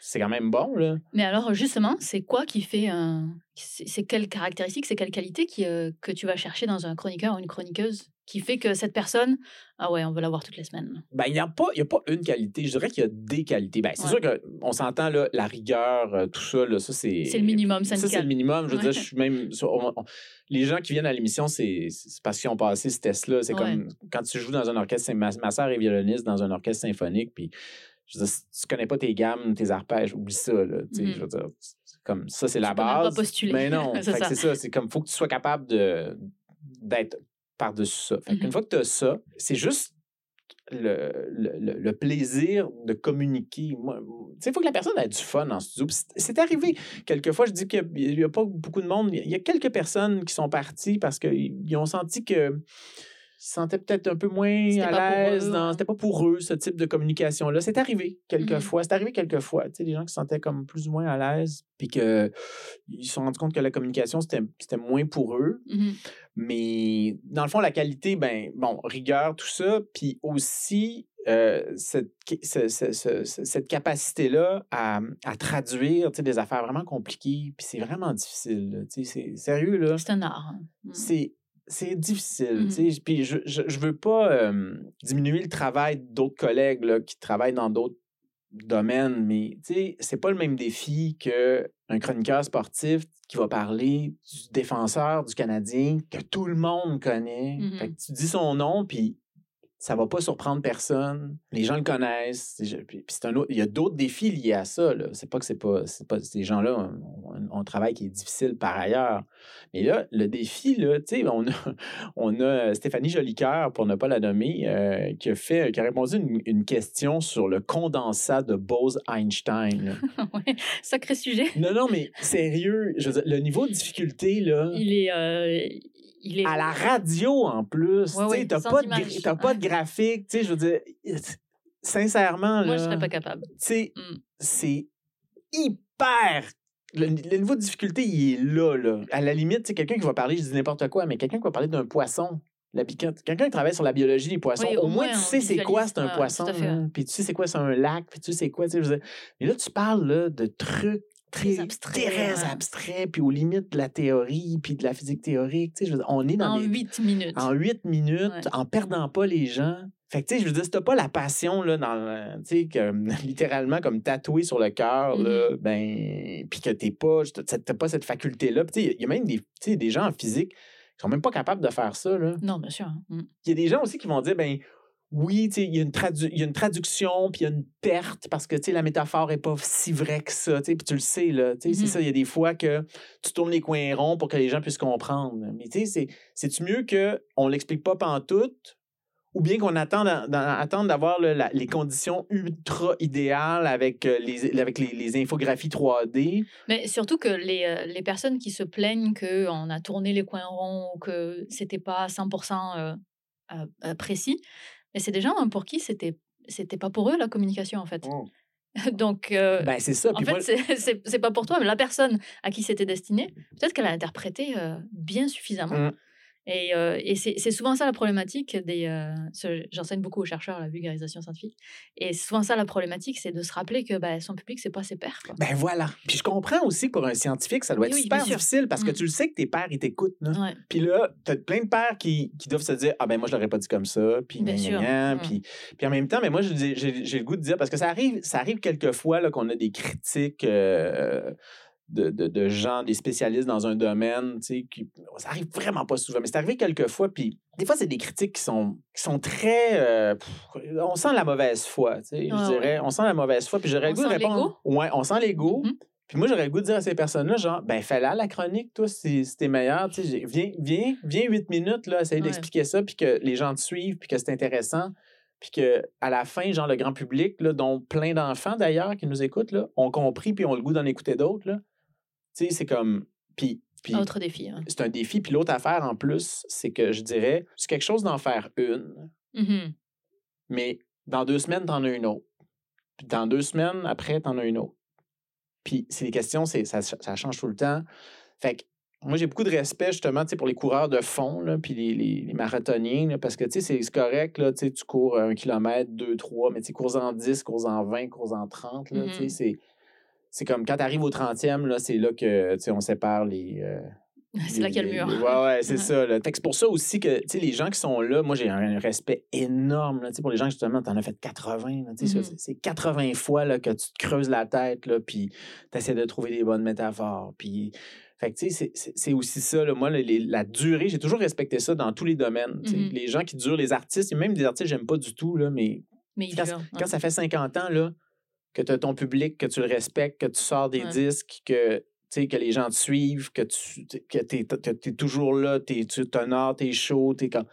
c'est quand même bon, là. Mais alors, justement, c'est quoi qui fait un. C'est quelles caractéristiques, c'est quelles qualités qui, euh, que tu vas chercher dans un chroniqueur ou une chroniqueuse? Qui fait que cette personne, ah ouais, on veut la voir toutes les semaines. Ben, il n'y a, pas- y a pas une qualité. Je dirais qu'il y a des qualités. Ben, c'est Ouais. sûr qu'on s'entend, là, la rigueur, euh, tout ça, là, ça, c'est. C'est le minimum Ça, c'est syndical. le minimum. Je veux Ouais. dire, je suis même. sur- on- on- les gens qui viennent à l'émission, c'est parce qu'ils ont passé ce test-là. C'est Ouais. comme quand tu joues dans un orchestre. c'est- Ma, ma soeur est violoniste dans un orchestre symphonique, puis je veux dire, si tu connais pas tes gammes, tes arpèges, oublie ça. Là, tu sais. Je veux dire, c'est comme ça, c'est la pas base. postuler. Mais non, que ça. c'est ça. C'est comme, faut que tu sois capable de d'être par-dessus ça. Fait Mhm. qu'une fois que tu as ça, c'est juste le, le, le- le plaisir de communiquer. Il faut que la personne ait du fun en studio. C'est arrivé. Quelquefois, je dis qu'il n'y a, pas beaucoup de monde. Il y a quelques personnes qui sont parties parce qu'ils ont senti que se sentaient peut-être un peu moins à l'aise. dans-. C'était pas pour eux, ce type de communication-là. C'est arrivé quelquefois. C'est arrivé quelquefois. Tu sais, des gens qui se sentaient comme plus ou moins à l'aise, puis qu'ils se sont rendus compte que la communication, c'était moins pour eux. Mhm. Mais dans le fond, la qualité, ben, bon, rigueur, tout ça, puis aussi euh, cette, ce- ce- ce- ce- cette capacité-là à, à traduire tu sais, des affaires vraiment compliquées, puis c'est vraiment difficile. là, tu sais, C'est sérieux, là. C'est un art. hein. Mhm. C'est. C'est difficile. Tu sais, Puis je, je, je veux pas euh, diminuer le travail d'autres collègues là, qui travaillent dans d'autres domaines, mais tu sais, c'est pas le même défi qu'un chroniqueur sportif qui va parler du défenseur du Canadien que tout le monde connaît. Fait que tu dis son nom, puis ça va pas surprendre personne. Les gens le connaissent. Puis, un autre, il y a d'autres défis liés à ça. C'est pas que c'est pas, c'est pas ces gens-là ont, un travail qui est difficile par ailleurs. Mais là, le défi, là, tu sais, on a, on a Stéphanie Jolicoeur, pour ne pas la nommer, euh, qui a fait, qui a répondu une, une question sur le condensat de Bose-Einstein. Ouais, Sacré sujet. non, non, mais sérieux, je veux dire, le niveau de difficulté, là. Il est. euh, il est À la radio, en plus. Ouais, tu ouais, t'as sans pas, de, pas de graphique. Tu sais, je veux dire, sincèrement, Moi, là. je serais pas capable. tu sais, Mm. c'est hyper. Le, le niveau de difficulté, il est là, là. À la limite, c'est quelqu'un qui va parler, je dis n'importe quoi, mais quelqu'un qui va parler d'un poisson. La piquante. Quelqu'un qui travaille sur la biologie des poissons, Oui, au, au moins, moins, tu sais c'est quoi c'est un Ouais, poisson, puis tu sais c'est quoi c'est un lac, puis tu sais c'est quoi, tu sais. Mais là, tu parles là, de trucs très, abstraits, puis aux limites de la théorie, puis de la physique théorique. Tu sais, je veux dire, on est dans En des, huit minutes. en huit minutes, Ouais. en perdant pas les gens. Fait que, tu sais, je veux dire, si t'as pas la passion, là, dans, tu sais, comme, littéralement, comme tatoué sur le cœur, là, Mm-hmm. ben, puis que t'es pas, t'as pas cette faculté-là. Tu sais, il y a même des, des gens en physique qui sont même pas capables de faire ça, là. Non, bien sûr. hein. Mm. Il y a des gens aussi qui vont dire, ben, oui, tu sais, il y, a une y a une traduction, puis il y a une perte, parce que, tu sais, la métaphore est pas si vraie que ça, tu sais, puis tu le sais, là, tu sais, c'est Mhm. ça, il y a des fois que tu tournes les coins ronds pour que les gens puissent comprendre. Mais, tu sais, c'est- c'est-tu mieux qu'on l'explique pas pantoute, ou bien qu'on attende, d'avoir les conditions ultra idéales avec, euh, les, avec les, les infographies 3D? Mais surtout que les, euh, les personnes qui se plaignent qu'on a tourné les coins ronds ou que c'était pas 100% euh, euh, euh, précis, mais c'est des gens hein, pour qui c'était c'était pas pour eux la communication en fait. Donc, euh, Ben, c'est ça. en fait, c'est- pas pour toi, mais la personne à qui c'était destiné, peut-être qu'elle a interprété euh, bien suffisamment. Mm. Et, euh, et c'est c'est souvent ça la problématique des. euh, J'enseigne beaucoup aux chercheurs la vulgarisation scientifique. Et souvent ça la problématique, c'est de se rappeler que bah, son public, c'est pas ses pairs. quoi. ben voilà. Puis je comprends aussi pour un scientifique, ça doit être Oui, super difficile parce que Mm. tu le sais que tes pères, ils t'écoutent. Ouais. Puis là, t'as plein de pères qui, qui doivent se dire Ah ben moi, je l'aurais pas dit comme ça. Puis, Bien sûr. gna. Mm. puis, puis en même temps, mais moi, j'ai j'ai le goût de dire, parce que ça arrive, ça arrive quelquefois là, qu'on a des critiques. euh, de, de, de gens, des spécialistes dans un domaine, tu sais, qui, ça arrive vraiment pas souvent, mais c'est arrivé quelques fois, puis des fois, c'est des critiques qui sont, qui sont très... euh, pff, on sent la mauvaise foi, tu sais, je Ouais, dirais. On sent la mauvaise foi, puis j'aurais le goût de répondre... Ouais, on sent l'ego. Mhm. Puis moi, j'aurais le goût de dire à ces personnes-là, genre, ben, fais-la la chronique, toi, si, si t'es meilleur. Tu sais, j'ai- viens, viens, viens huit minutes, là, essayer Ouais. d'expliquer ça, puis que les gens te suivent, puis que c'est intéressant. Puis que à la fin, genre, le grand public, là, dont plein d'enfants d'ailleurs qui nous écoutent, là, ont compris, puis ont le goût d'en écouter d'autres, là. Tu sais, c'est comme. Puis. Autre défi. hein. c'est un défi. Puis l'autre affaire, en plus, c'est que je dirais, c'est quelque chose d'en faire une, Mhm. mais dans deux semaines, t'en as une autre. Puis dans deux semaines, après, t'en as une autre. Puis c'est des questions, c'est, ça, ça change tout le temps. Fait que moi, j'ai beaucoup de respect, justement, pour les coureurs de fond, là, puis les, les, les marathoniens, là, parce que, c'est, correct, là, tu cours un kilomètre, deux, trois, mais tu cours en 10, cours en 20, cours en 30, là, Mhm. c'est... C'est comme quand tu arrives au 30e, là, c'est là que, on sépare les... euh, C'est là qu'il y a le mur. Ouais, ouais, c'est ça. Là. C'est pour ça aussi que, les gens qui sont là, moi, j'ai un respect énorme, là, pour les gens, justement, t'en as fait 80, là, tu sais, Mhm. c'est- c'est 80 fois, là, que tu te creuses la tête, là, puis t'essaies de trouver des bonnes métaphores, puis... Fait que, tu sais, c'est- c'est- c'est aussi ça, là, moi, les- la durée, j'ai toujours respecté ça dans tous les domaines. Mhm. Les gens qui durent, les artistes, et même des artistes, j'aime pas du tout, là, mais Mais quand, quand ça fait 50 ans, là, que tu as ton public, que tu le respectes, que tu sors des Ouais. disques, que, tu sais, que les gens te suivent, que tu que es, toujours là, t'es- tu t'honores tes shows, tu es comme.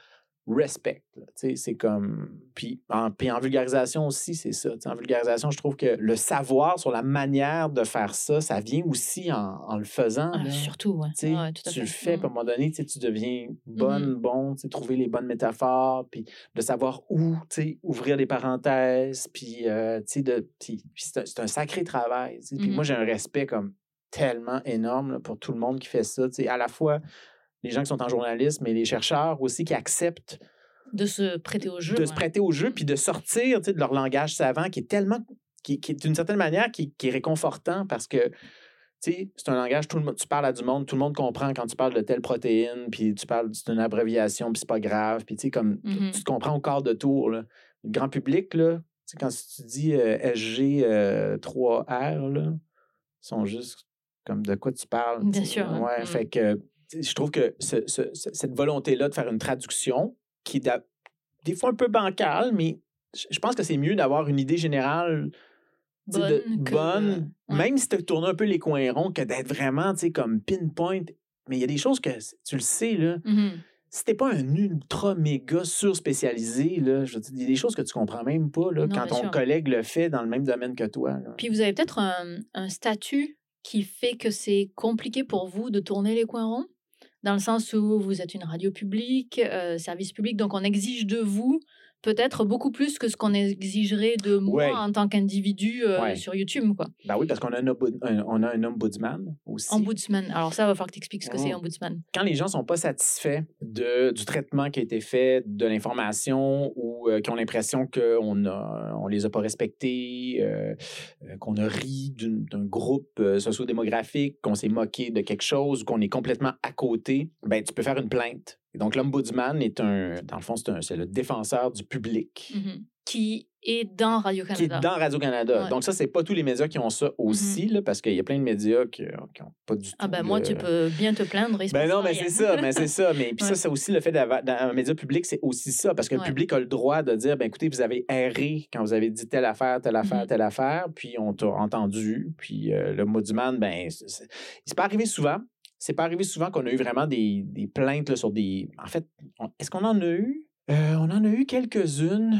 Respect. C'est comme. Puis en, puis en vulgarisation aussi, c'est ça. tu sais, En vulgarisation, je trouve que le savoir sur la manière de faire ça, ça vient aussi en, en le faisant. Ah, surtout, ouais. Ouais, tout à tu le fais, Mm. puis à un moment donné, tu deviens bonne, bon, tu sais, trouver les bonnes métaphores, puis de savoir où, ouvrir des parenthèses, puis, euh, tu sais, de, puis, puis c'est un, sacré travail. moi, j'ai un respect comme tellement énorme là, pour tout le monde qui fait ça. À la fois les gens qui sont en journalisme, mais les chercheurs aussi qui acceptent De se prêter au jeu. de se prêter au jeu, puis de sortir tu sais, de leur langage savant qui est tellement, qui, d'une certaine manière, qui, qui est réconfortant parce que tu sais, c'est un langage, tout le monde, tu parles à du monde, tout le monde comprend quand tu parles de telle protéine, puis tu parles d'une abréviation, puis c'est pas grave, puis tu sais, comme tu- Mhm. tu te comprends au quart de tour. Là. Le grand public, là, tu sais, quand tu dis euh, SG euh, 3R, là, ils sont juste comme de quoi tu parles. Bien sûr, hein. Ouais, Mhm. fait que je trouve que ce- ce- ce- cette volonté-là de faire une traduction, qui est des fois un peu bancale, mais je pense que c'est mieux d'avoir une idée générale de- Bonne que- bonne, ouais. même si tu as tourné un peu les coins ronds, que d'être vraiment tu sais, comme pinpoint. Mais il y a des choses que tu le sais, là. Mhm. Si t'es pas un ultra méga sur-spécialisé, là, je veux dire, il y a des choses que tu comprends même pas là, Non, quand ton sûr. collègue le fait dans le même domaine que toi. là. Puis vous avez peut-être un, un statut qui fait que c'est compliqué pour vous de tourner les coins ronds, dans le sens où vous êtes une radio publique, euh, service public, donc on exige de vous peut-être beaucoup plus que ce qu'on exigerait de moi Ouais. en tant qu'individu euh, Ouais. sur YouTube, quoi. Ben oui, parce qu'on a un, un- on a un ombudsman aussi. Ombudsman. Alors ça, va falloir que tu expliques ce que c'est, Oh. ombudsman. quand les gens sont pas satisfaits de, du traitement qui a été fait, de l'information ou euh, qui ont l'impression qu'on a, on les a pas respectés, euh, qu'on a ri d'un groupe sociodémographique, qu'on s'est moqué de quelque chose, ou qu'on est complètement à côté, ben tu peux faire une plainte. Et donc l'ombudsman est un, dans le fond, c'est le défenseur du public. Mhm. Qui est dans Qui est Radio-Canada. dans Radio-Canada. Ouais. Donc, ça, c'est pas tous les médias qui ont ça aussi, là, parce qu'il y a plein de médias qui n'ont pas du tout. Ah ben moi, tu peux bien te plaindre. Ben non, mais c'est ça, mais c'est ça. Mais puis Ouais. ça, c'est aussi le fait d'avoir dans un média public, c'est aussi ça, parce que le public a le droit de dire, ben écoutez, vous avez erré quand vous avez dit telle affaire, telle affaire, Mhm. telle affaire, puis on t'a entendu, puis euh, le mot du man, ben c'est pas arrivé souvent. C'est pas arrivé souvent qu'on a eu vraiment des, des plaintes là, sur des. En fait, est-ce qu'on en a eu? Euh, On en a eu quelques-unes.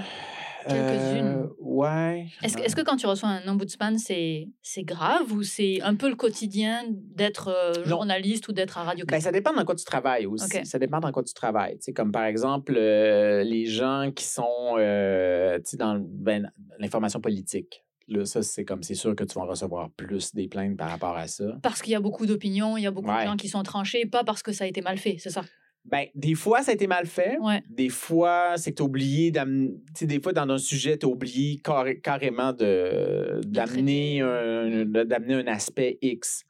Quelques-unes. Euh, ouais. Est-ce que, est-ce que quand tu reçois un ombudsman, c'est, grave ou c'est un peu le quotidien d'être euh, journaliste ou d'être à radio Ben, ça dépend dans quoi tu travailles aussi. Ça dépend dans quoi tu travailles. Tu sais, comme par exemple, euh, les gens qui sont dans ben, l'information politique. Là, ça, c'est comme, c'est sûr que tu vas recevoir plus des plaintes par rapport à ça. Parce qu'il y a beaucoup d'opinions, il y a beaucoup Ouais. de gens qui sont tranchés, pas parce que ça a été mal fait, c'est ça? Ben, des fois, ça a été mal fait. Ouais. Des fois, c'est que tu as oublié d'amener. Des fois, dans un sujet, tu as oublié carré- carrément de, d'amener, un, d'amener un aspect X.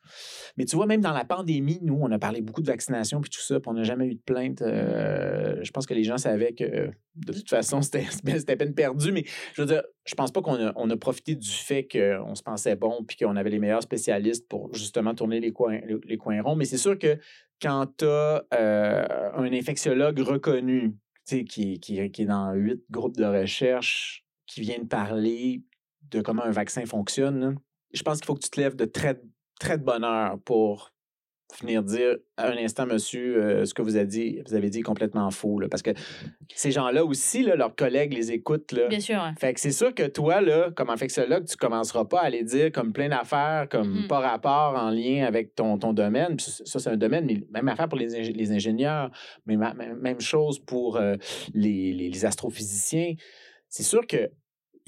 Mais tu vois, même dans la pandémie, nous, on a parlé beaucoup de vaccination puis tout ça, puis on n'a jamais eu de plainte. Euh, je pense que les gens savaient que de toute façon, c'était, c'était peine perdue. Mais je veux dire, je pense pas qu'on a, on a profité du fait qu'on se pensait bon puis qu'on avait les meilleurs spécialistes pour justement tourner les coins, les, coins ronds. Mais c'est sûr que quand tu as un infectiologue reconnu, qui, qui, qui est dans huit groupes de recherche, qui vient de parler de comment un vaccin fonctionne, je pense qu'il faut que tu te lèves de très, très de bonne heure pour venir dire à un instant, monsieur, euh, ce que vous avez dit, vous avez dit complètement faux. là. parce que ces gens-là aussi, là, leurs collègues les écoutent. Là. Bien sûr. ouais. Fait que c'est sûr que toi, là, comme infectiologue, tu commenceras pas à aller dire comme plein d'affaires, comme Mhm. pas rapport en lien avec ton, ton domaine. Puis ça, c'est un domaine, mais même affaire pour les, ingé- les ingénieurs, mais ma- même chose pour euh, les, les- les astrophysiciens. C'est sûr que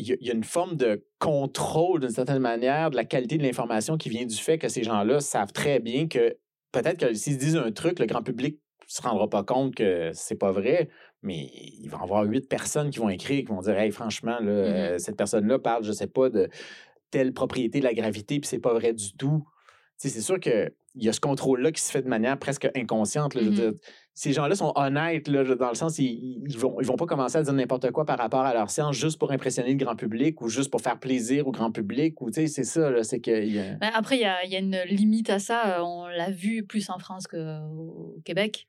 y, y a une forme de contrôle, d'une certaine manière, de la qualité de l'information qui vient du fait que ces gens-là savent très bien que peut-être que s'ils disent un truc, le grand public se rendra pas compte que c'est pas vrai, mais il va y avoir huit personnes qui vont écrire, qui vont dire Hey, franchement, là, euh, cette personne-là parle, je sais pas, de telle propriété de la gravité, puis c'est pas vrai du tout. C'est sûr qu'il y a ce contrôle-là qui se fait de manière presque inconsciente. là, je veux Mhm. dire. Ces gens-là sont honnêtes, là, dans le sens, ils, ils vont, ils vont pas commencer à dire n'importe quoi par rapport à leur science juste pour impressionner le grand public ou juste pour faire plaisir au grand public. Ou, c'est ça, c'est que. après, il y a, y a une limite à ça. euh, On l'a vu plus en France qu'au Québec,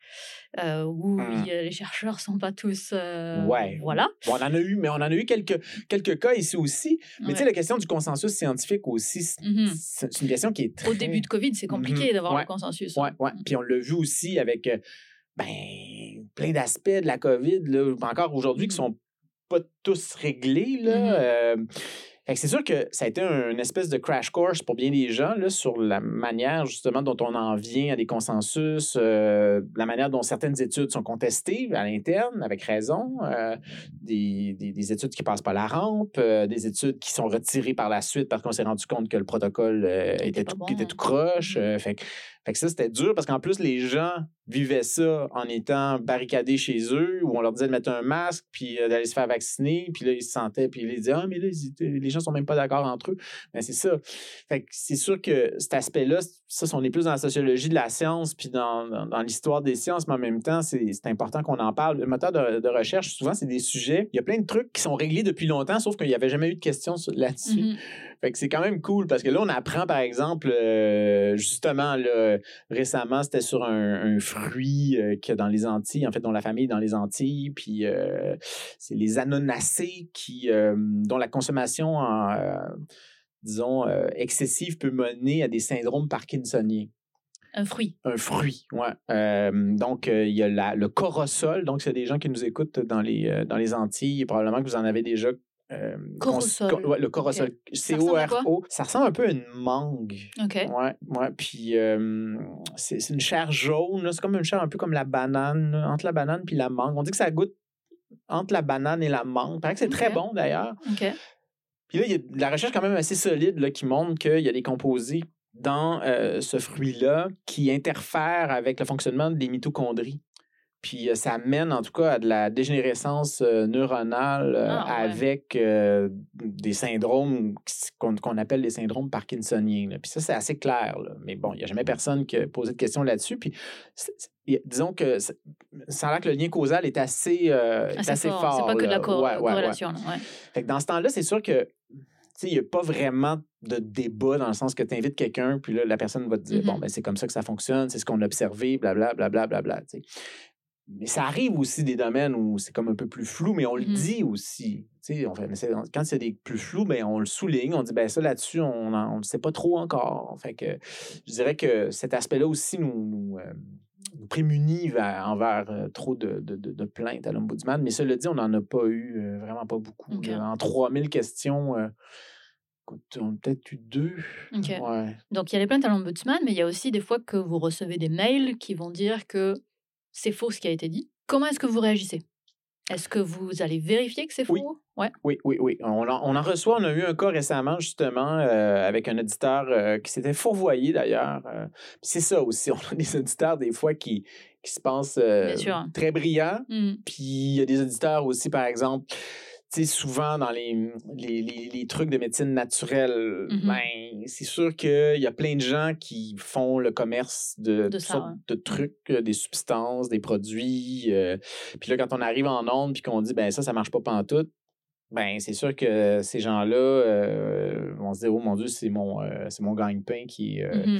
euh, où Mm. y a- les chercheurs sont pas tous. euh, Ouais. Voilà. Bon, on en a eu, mais on en a eu quelques, quelques cas ici aussi. Mais tu sais, Ouais. la question du consensus scientifique aussi, c'est Mhm. c'est une question qui est très... Au début de Covid, c'est compliqué Mhm. d'avoir Ouais. le consensus. Ouais, hein. ouais. Puis on l'a vu aussi avec euh, ben, plein d'aspects de la COVID, là, encore aujourd'hui, qui Mhm. sont pas tous réglés. Là. Mhm. Euh, c'est sûr que ça a été un- une espèce de crash course pour bien des gens là, sur la manière justement dont on en vient à des consensus, euh, la manière dont certaines études sont contestées à l'interne, avec raison, euh, des, des- des études qui passent pas la rampe, des études qui sont retirées par la suite parce qu'on s'est rendu compte que le protocole était tout, bon, était hein. tout croche. Euh, fait, que- fait que ça, c'était dur parce qu'en plus, les gens vivaient ça en étant barricadés chez eux, où on leur disait de mettre un masque, puis euh, d'aller se faire vacciner, puis là, ils se sentaient, puis ils disaient, ah, mais là, les gens sont même pas d'accord entre eux. Mais c'est ça. Fait que c'est sûr que cet aspect-là, ça, on est plus dans la sociologie de la science, puis dans, dans, l'histoire des sciences, mais en même temps, c'est important qu'on en parle. Le moteur de, recherche, souvent, c'est des sujets, il y a plein de trucs qui sont réglés depuis longtemps, sauf qu'il n'y avait jamais eu de questions là-dessus. Mhm. Fait que c'est quand même cool parce que là, on apprend, par exemple, euh, justement, là, récemment, c'était sur un, un fruit euh, a dans les Antilles, en fait, dont la famille est dans les Antilles, puis euh, c'est les anonacées qui, dont la consommation, en, disons, excessive peut mener à des syndromes parkinsoniens. Un fruit. Un fruit. Euh, donc, euh, il y a la- le corosol. Donc, c'est des gens qui nous écoutent dans les, euh, dans les Antilles. Probablement que vous en avez déjà. Euh, Corosol. ouais, le corosol. Ça ressemble à quoi? C-O-R-O. Ça ressemble un peu à une mangue. OK. Ouais, ouais. Puis, euh, c'est une chair jaune. C'est comme une chair un peu comme la banane, entre la banane puis la mangue. On dit que ça goûte entre la banane et la mangue. Il paraît que c'est très bon, d'ailleurs. OK. Puis là, il y a de la recherche quand même assez solide là, qui montre qu'il y a des composés dans euh, ce fruit-là qui interfèrent avec le fonctionnement des mitochondries. Puis euh, ça mène en tout cas à de la dégénérescence euh, neuronale euh, Ah, ouais. avec euh, des syndromes qu'on appelle les syndromes parkinsoniens. là. Puis ça, c'est assez clair. là. Mais bon, il n'y a jamais personne qui a posé de questions là-dessus. Puis disons que ça a l'air que le lien causal est assez, euh, est Assez assez fort. fort. C'est pas que de la co- Ouais, corrélation. ouais. Fait que dans ce temps-là, c'est sûr que il n'y a pas vraiment de débat dans le sens que tu invites quelqu'un, puis là, la personne va te dire Mhm. Bon, ben, c'est comme ça que ça fonctionne, c'est ce qu'on a observé, blablabla, blablabla. Bla, bla, sais. Mais ça arrive aussi des domaines où c'est comme un peu plus flou, mais on le Mhm. dit aussi. On fait, mais c'est- quand c'est des plus flous, ben, on le souligne, on dit ben ça là-dessus, on ne le sait pas trop encore. Fait que je dirais que cet aspect-là aussi nous, nous, euh, nous prémunit vers- envers euh, trop de, de, de- de plaintes à l'ombudsman. Mais cela dit, on n'en a pas eu, euh, vraiment pas beaucoup. Ok. là. En 3000 questions, écoute, on a peut-être eu deux. Ouais. Donc, il y a les plaintes à l'ombudsman, mais il y a aussi des fois que vous recevez des mails qui vont dire que c'est faux ce qui a été dit. Comment est-ce que vous réagissez? Est-ce que vous allez vérifier que c'est faux? Oui. Ouais. Oui, oui, oui. On en, on en reçoit. On a eu un cas récemment, justement, euh, avec un auditeur euh, qui s'était fourvoyé, d'ailleurs. Euh, c'est ça aussi. On a des auditeurs, des fois, qui, qui se pensent très brillants. Hmm. Puis il y a des auditeurs aussi, par exemple, sais, souvent dans les, les, les, les trucs de médecine naturelle, Mhm. ben, c'est sûr qu'il y a plein de gens qui font le commerce de, De ça, de trucs, euh, des substances, des produits. euh, puis là, quand on arrive en onde puis qu'on dit, ben ça, ça marche pas pantoute, ben c'est sûr que ces gens-là euh, vont se dire, oh mon Dieu, c'est mon, euh, c'est mon gagne-pain qui, euh, Mhm.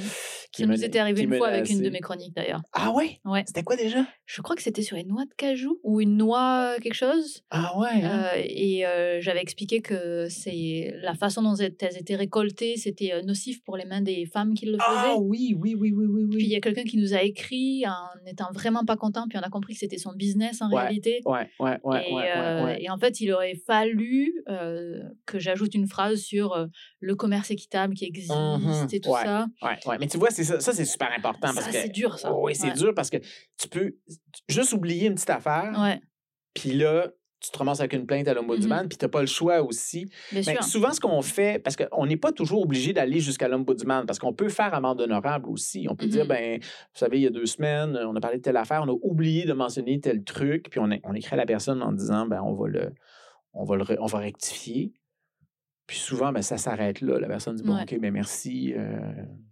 qui Ça me- nous était arrivé une fois avec une de mes chroniques d'ailleurs. Ah ouais? Ouais. C'était quoi déjà? Je crois que c'était sur une noix de cajou ou une noix euh, quelque chose. Ah ouais, hein? Euh, et euh, j'avais expliqué que c'est la façon dont elles étaient récoltées, c'était nocif pour les mains des femmes qui le faisaient. Ah oui, oui, oui, oui, oui, oui. Puis il y a quelqu'un qui nous a écrit en étant vraiment pas content, puis on a compris que c'était son business en Ouais, réalité. Ouais, ouais, ouais, et, ouais, ouais. et en fait, il aurait fallu euh, que j'ajoute une phrase sur euh, le commerce équitable qui existe Mhm, et tout ouais. ça. Ouais, ouais. Mais tu vois, ça, ça c'est super important parce que. c'est dur, ça. oui, c'est dur parce que tu peux juste oublier une petite affaire, Ouais, puis là, tu te ramasses avec une plainte à l'ombudsman, puis tu n'as pas le choix aussi. bien sûr. souvent, ce qu'on fait, parce qu'on n'est pas toujours obligé d'aller jusqu'à l'ombudsman, parce qu'on peut faire amende honorable aussi. On peut dire, Mhm. ben, vous savez, il y a deux semaines, on a parlé de telle affaire, on a oublié de mentionner tel truc, puis on, on écrit à la personne en disant, ben, on va le, on va le, on va rectifier. Puis souvent, ben, ça s'arrête là. La personne dit, bon, Ouais. OK, ben merci. euh,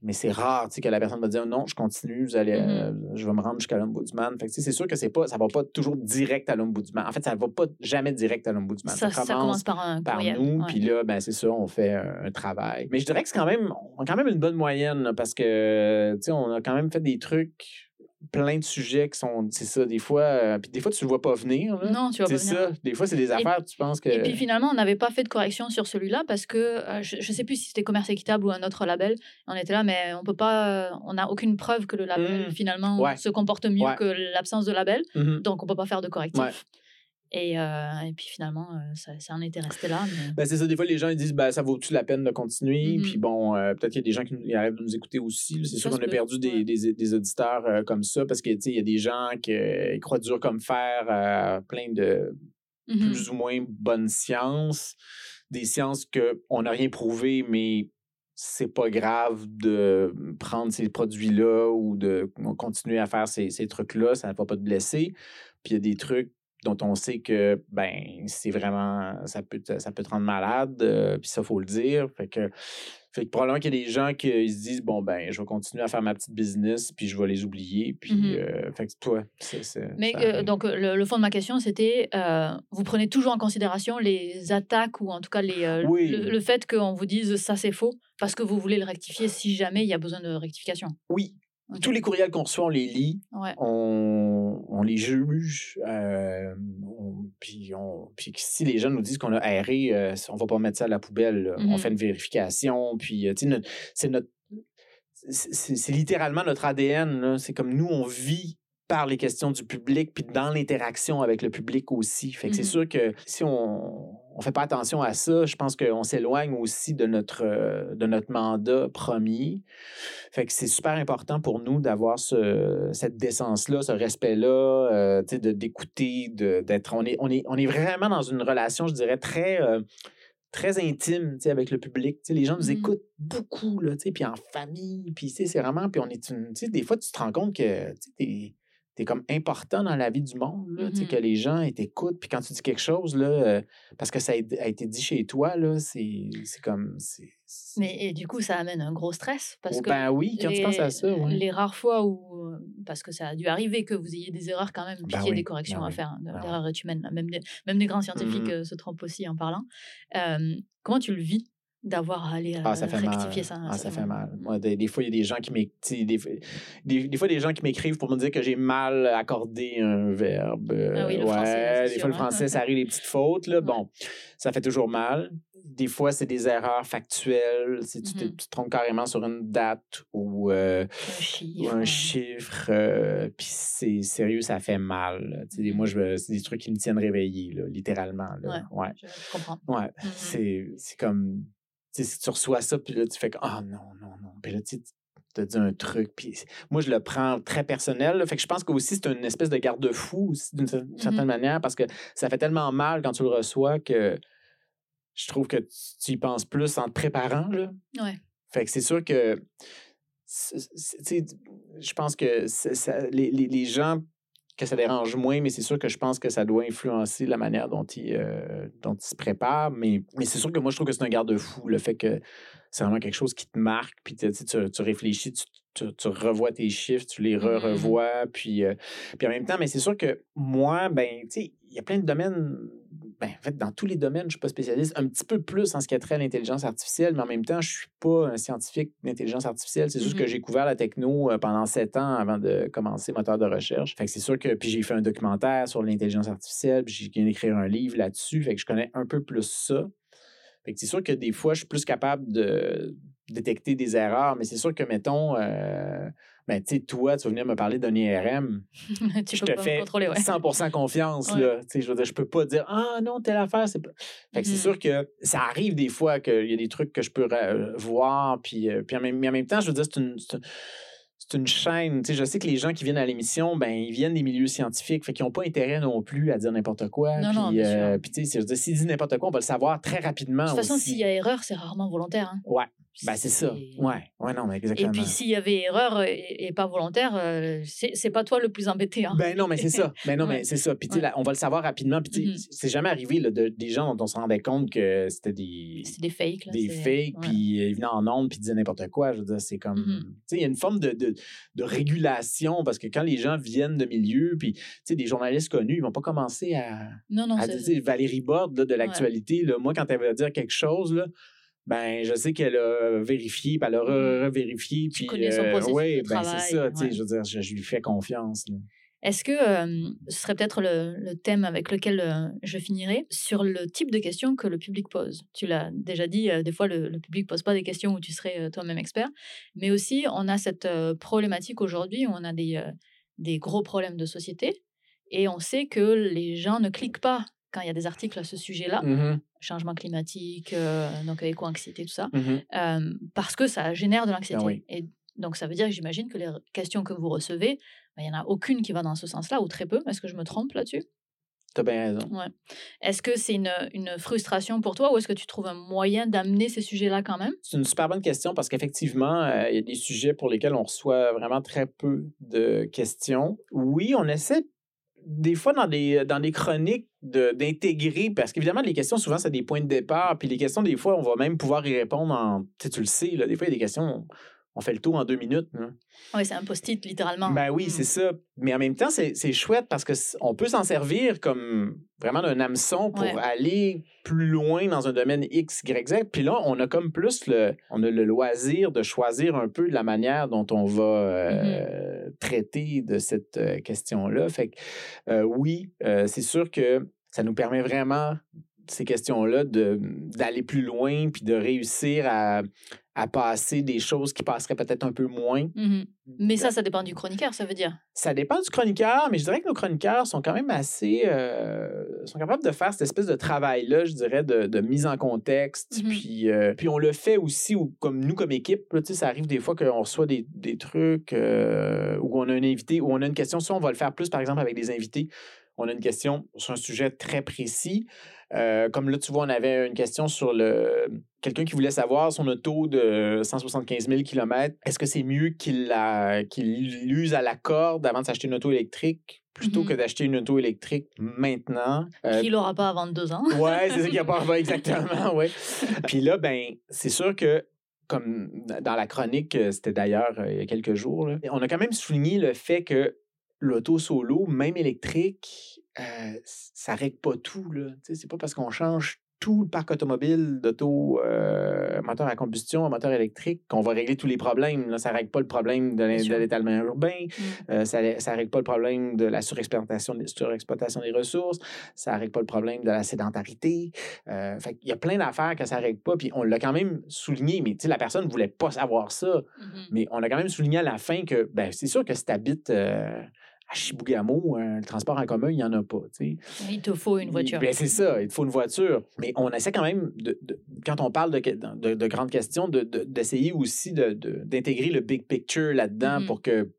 mais c'est rare, tu sais, que la personne va dire, non, je continue, vous allez, Mhm. euh, je vais me rendre jusqu'à l'ombudsman. Fait c'est sûr que c'est pas, ça va pas toujours direct à l'ombudsman. En fait, ça va pas jamais direct à l'ombudsman. Ça, ça commence par un par nous, puis là, ben, c'est ça, on fait un, un travail. Mais je dirais que c'est quand même, on a quand même une bonne moyenne, là, parce que, tu sais, on a quand même fait des trucs, plein de sujets qui sont, c'est ça, des fois, euh, puis des fois, tu le vois pas venir, là. Non, tu C'est pas venir. ça, des fois, c'est des affaires, tu penses que... Et puis finalement, on n'avait pas fait de correction sur celui-là parce que euh, je ne sais plus si c'était commerce équitable ou un autre label. On était là, mais on peut pas, euh, on n'a aucune preuve que le label Mm. finalement Ouais. se comporte mieux Ouais. que l'absence de label, Mhm. donc on peut pas faire de correctif. Et, euh, et puis finalement, euh, ça, ça en était resté là. Mais... Ben, c'est ça, des fois, les gens ils disent, ben, ça vaut-tu la peine de continuer? Mhm. Puis bon, euh, peut-être qu'il y a des gens qui nous- ils arrêtent de nous écouter aussi. C'est sûr qu'on a perdu des, ouais. des, des auditeurs comme ça parce que, tu sais, il y a des gens qui ils croient dur comme fer à plein de Mhm. plus ou moins bonnes sciences, des sciences qu'on n'a rien prouvé, mais c'est pas grave de prendre ces produits-là ou de continuer à faire ces, ces trucs-là, ça ne va pas te blesser. Puis il y a des trucs dont on sait que ben c'est vraiment ça peut te, ça peut te rendre malade euh, puis ça faut le dire fait que fait que probablement qu'il y a des gens qui ils se disent bon ben je vais continuer à faire ma petite business puis je vais les oublier puis Mhm. euh, fait que toi c'est Mais euh, donc le, le fond de ma question, c'était vous prenez toujours en considération les attaques ou en tout cas les, Oui. le, le fait qu'on vous dise ça c'est faux parce que vous voulez le rectifier si jamais il y a besoin de rectification. oui Tous les courriels qu'on reçoit on les lit Ouais. on, on les juge, euh, on- puis, on, puis si les gens nous disent qu'on a erré, euh, on va pas mettre ça à la poubelle. On Mhm. fait une vérification, puis euh, c'est notre, c'est- littéralement notre ADN. C'est comme nous, on vit par les questions du public, puis dans l'interaction avec le public aussi. Fait que c'est Mhm. sûr que si on on fait pas attention à ça, je pense qu'on s'éloigne aussi de notre, euh, de notre mandat premier. Fait que c'est super important pour nous d'avoir ce, cette décence-là, ce respect-là, euh, d'écouter, de- d'être. On est, on, est, on est vraiment dans une relation, je dirais, très. euh, très intime tu sais, avec le public. Tu sais, les gens nous Mhm. écoutent beaucoup, là, tu sais, puis en famille, puis tu sais, c'est vraiment, puis on est une, tu sais, des fois, tu te rends compte que tu es, comme important dans la vie du monde, là, Mhm. que les gens t'écoutent, puis quand tu dis quelque chose, là, euh, parce que ça a, été dit chez toi, c'est comme... c'est- Mais et du coup, ça amène un gros stress parce Oh, que ben oui, quand tu penses à ça, ouais. les rares fois où, euh, parce que ça a dû arriver que vous ayez des erreurs quand même, puis Ben qu'il y ait oui, des corrections ben à oui, faire. hein, ben. L'erreur est humaine, même des, même des grands scientifiques Mhm. euh, se trompent aussi en parlant. Euh, comment tu le vis? D'avoir à aller euh, Ah, ça fait rectifier mal. ça Ah, ça fait mal. Moi, des, des fois, il y a des gens qui m'écrivent. Des, des, des fois, des gens qui m'écrivent pour me dire que j'ai mal accordé un verbe. Ah oui, le ouais, français, des fois, le hein. français, ça arrive des petites fautes. Là. Bon, ça fait toujours mal. Des fois, c'est des erreurs factuelles. Si tu, te, tu te trompes carrément sur une date ou euh, Un chiffre. ou un euh, chiffre. euh, Puis c'est sérieux, ça fait mal. Moi, c'est des trucs qui me tiennent réveillé, là, littéralement. Là. Ouais. Je, je comprends. Ouais, c'est comme. Si tu reçois ça, puis là, tu fais que. Ah non, non, non. Puis là, tu sais, te dit un truc. Puis moi, je le prends très personnel. là. Fait que je pense que aussi c'est une espèce de garde-fou d'une cer- certaine Mhm. manière parce que ça fait tellement mal quand tu le reçois que je trouve que tu, tu y penses plus en te préparant. Là. Ouais. Fait que c'est sûr que sais, je pense que ça- les, les- les gens que ça dérange moins, mais c'est sûr que je pense que ça doit influencer la manière dont ils, euh, dont ils se préparent. Mais, mais c'est sûr que moi, je trouve que c'est un garde-fou, le fait que c'est vraiment quelque chose qui te marque, puis tu, tu, réfléchis, tu, tu- tu revois tes chiffres, tu les Mhm. re-revois, puis, euh, puis en même temps, mais c'est sûr que moi, ben, tu sais, il y a plein de domaines, ben, en fait, dans tous les domaines, je ne suis pas spécialiste, un petit peu plus en ce qui a trait à l'intelligence artificielle, mais en même temps, je ne suis pas un scientifique d'intelligence artificielle. C'est juste que Mhm. j'ai couvert la techno euh, pendant sept ans avant de commencer moteur de recherche. Fait que c'est sûr que, puis j'ai fait un documentaire sur l'intelligence artificielle, puis j'ai viens d'écrire un livre là-dessus, fait que je connais un peu plus ça. Fait que c'est sûr que des fois, je suis plus capable de détecter des erreurs, mais c'est sûr que, mettons, euh, ben, tu sais, toi, tu vas venir me parler d'un IRM, tu je peux te pas fais ouais. 100% confiance. Ouais. Là. Tu sais, Je veux dire, je peux pas dire Ah non, telle affaire, c'est pas. Fait que c'est Mhm. sûr que ça arrive des fois qu'il y a des trucs que je peux euh, voir. Puis, euh, puis en, même, mais en même temps, je veux dire, c'est une. c'est- une chaîne. Tu sais, je sais que les gens qui viennent à l'émission, ben, ils viennent des milieux scientifiques. Fait qu'ils n'ont pas intérêt non plus à dire n'importe quoi. Non, puis, non, bien sûr. euh, puis, tu sais, s'ils disent n'importe quoi, on va le savoir très rapidement. De toute façon, s'il y a erreur, c'est rarement volontaire. hein. Ouais, ben, c'est ça. Ouais, ouais, non, mais Et exactement. puis, s'il y avait erreur et, et pas volontaire, euh, c'est pas toi le plus embêté. Hein. Ben non, mais c'est ça. Ben non, Ouais. mais c'est ça. Puis, tu sais, Ouais. là, on va le savoir rapidement. Puis, Mhm. c'est jamais arrivé là, de, des gens dont on se rendait compte que c'était des, C'est des fakes. Là, des fakes, puis euh, ils venaient en ondes, puis ils disaient n'importe quoi. Je veux dire, c'est comme. Mhm. Tu sais, il y a une forme de, de, de régulation parce que quand les gens viennent de milieux, puis, tu sais, des journalistes connus, ils vont pas commencer à. Non, non, à Valérie Borde là, de l'actualité, moi, quand elle va dire quelque chose, là, ben, je sais qu'elle a vérifié, puis elle a Mhm. revérifié. Puis, connais son processus ouais, de ben, travail, c'est ça, tu sais, ouais. je veux dire, je, je lui fais confiance. là. Est-ce que euh, ce serait peut-être le, le thème avec lequel euh, je finirai sur le type de questions que le public pose Tu l'as déjà dit, euh, des fois le, le public pose pas des questions où tu serais euh, toi-même expert, mais aussi on a cette euh, problématique aujourd'hui où on a des, euh, des gros problèmes de société et on sait que les gens ne cliquent pas quand il y a des articles à ce sujet-là, Mhm, changement climatique, euh, donc éco-anxiété, tout ça, euh, parce que ça génère de l'anxiété. Ah oui. Et donc, ça veut dire, j'imagine, que les questions que vous recevez, ben, il n'y en a aucune qui va dans ce sens-là, ou très peu. Est-ce que je me trompe là-dessus? T'as bien raison. Est-ce que c'est une, une frustration pour toi, ou est-ce que tu trouves un moyen d'amener ces sujets-là quand même? C'est une super bonne question parce qu'effectivement, euh, il y a des sujets pour lesquels on reçoit vraiment très peu de questions. Oui, on essaie des fois dans des, dans des chroniques d'intégrer, parce qu'évidemment, les questions, souvent, c'est des points de départ. Puis les questions, des fois, on va même pouvoir y répondre en. Tu tu le sais, là, des fois, il y a des questions, on, fait le tour en deux minutes. Oui, c'est un post-it, littéralement. Ben oui, Mm. c'est ça. Mais en même temps, c'est chouette parce que c- on peut s'en servir comme vraiment d'un hameçon pour Ouais. aller plus loin dans un domaine X, Y, Z. Puis là, on a comme plus le, on a le loisir de choisir un peu la manière dont on va euh, Mm-hmm. traiter de cette euh, question-là. Fait que euh, oui, euh, c'est sûr que ça nous permet vraiment ces questions-là d'aller plus loin puis de réussir à, à passer des choses qui passeraient peut-être un peu moins. Mhm. Mais ça, ça dépend du chroniqueur, ça veut dire. Ça dépend du chroniqueur, mais je dirais que nos chroniqueurs sont quand même assez. euh, sont capables de faire cette espèce de travail-là, je dirais, de, de mise en contexte. Mhm. puis, euh, puis on le fait aussi, ou, comme nous, comme équipe. là, ça arrive des fois qu'on reçoit des, des trucs euh, où on a un invité, où on a une question. Ça, on va le faire plus, par exemple, avec des invités. On a une question sur un sujet très précis. Euh, comme là, tu vois, on avait une question sur le quelqu'un qui voulait savoir son auto de 175 000 km. Est-ce que c'est mieux qu'il qu'il l'use à la corde avant de s'acheter une auto électrique plutôt que d'acheter une auto électrique maintenant? Euh, Qui l'aura pas avant deux ans Ouais, c'est ça qui a pas va exactement, ouais. Puis là, ben, c'est sûr que comme dans la chronique, euh, c'était d'ailleurs euh, il y a quelques jours, là, on a quand même souligné le fait que l'auto solo, même électrique, euh, ça règle pas tout. Là. C'est pas parce qu'on change tout le parc automobile d'auto euh, moteur à combustion à moteur électrique qu'on va régler tous les problèmes. Là. Ça règle pas le problème de l'étalement urbain, Mm. euh, ça ne règle pas le problème de la surexploitation, surexploitation des ressources, ça ne règle pas le problème de la sédentarité. Euh, fait il y a plein d'affaires que ça ne règle pas. Puis on l'a quand même souligné, mais la personne ne voulait pas savoir ça. Mhm. Mais on a quand même souligné à la fin que ben, c'est sûr que si tu habites à Chibougamau, le transport en commun, il n'y en a pas. Il te faut une voiture. Ben, c'est ça, il te faut une voiture. Mais on essaie quand même, de, quand on parle de, de, grandes questions, d'essayer aussi d'intégrer le big picture là-dedans mm-hmm. pour que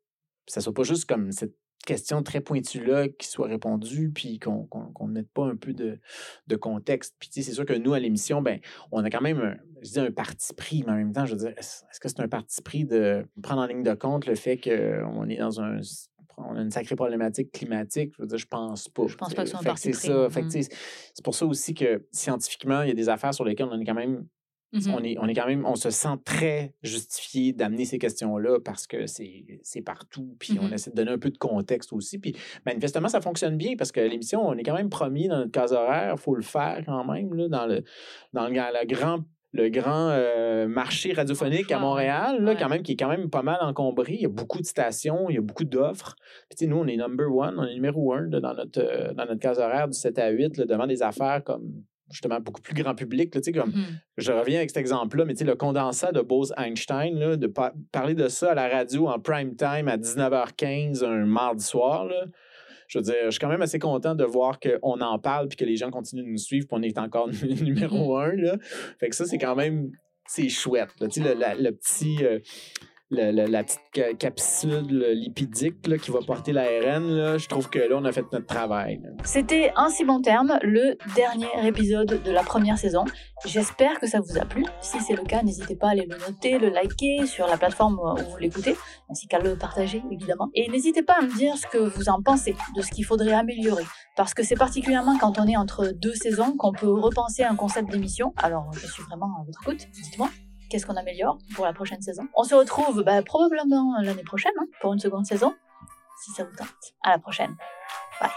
ça soit pas juste comme cette question très pointue-là qui soit répondue, puis qu'on ne mette pas un peu de, de contexte. Puis c'est sûr que nous, à l'émission, ben, on a quand même, un, je dis un parti pris, mais en même temps, je veux dire, est-ce que c'est un parti pris de prendre en ligne de compte le fait qu'on est dans un on a une sacrée problématique climatique. Je veux dire, je pense pas. Je pense pas que c'est un parti pris. C'est C'est pour ça aussi que scientifiquement, il y a des affaires sur lesquelles on est quand même on, mmh est, on est quand même, on se sent très justifié d'amener ces questions-là parce que c'est partout, puis on mmh essaie de donner un peu de contexte aussi. Puis manifestement, ça fonctionne bien parce que l'émission, on est quand même promis dans notre case horaire, il faut le faire quand même, là, dans, le, dans le, grand le grand euh, marché radiophonique à Montréal, là, quand même, qui est quand même pas mal encombré. Il y a beaucoup de stations, il y a beaucoup d'offres. Puis, nous, on est number one, on est numéro un dans, notre, euh, dans notre case horaire du 7 à 8, là, devant des affaires comme justement beaucoup plus grand public. Là, comme, mm-hmm. Je reviens avec cet exemple-là, mais le condensat de Bose-Einstein, de parler de ça à la radio en prime time à 19h15 un mardi soir, là, je veux dire, je suis quand même assez content de voir qu'on en parle puis que les gens continuent de nous suivre puis on est encore numéro mm-hmm. un. Là. Fait que ça, c'est quand même c'est chouette. Là. Le, le, petit. Euh, la petite capsule lipidique qui va porter l'ARN, je trouve que là, on a fait notre travail. C'était un si bon terme, le dernier épisode de la première saison. J'espère que ça vous a plu. Si c'est le cas, n'hésitez pas à aller le noter, le liker sur la plateforme où vous l'écoutez, ainsi qu'à le partager, évidemment. Et n'hésitez pas à me dire ce que vous en pensez, de ce qu'il faudrait améliorer. Parce que c'est particulièrement quand on est entre deux saisons qu'on peut repenser un concept d'émission. Alors, je suis vraiment à votre écoute, dites-moi qu'est-ce qu'on améliore pour la prochaine saison. On se retrouve bah, probablement l'année prochaine hein, pour une seconde saison, si ça vous tente. À la prochaine. Bye.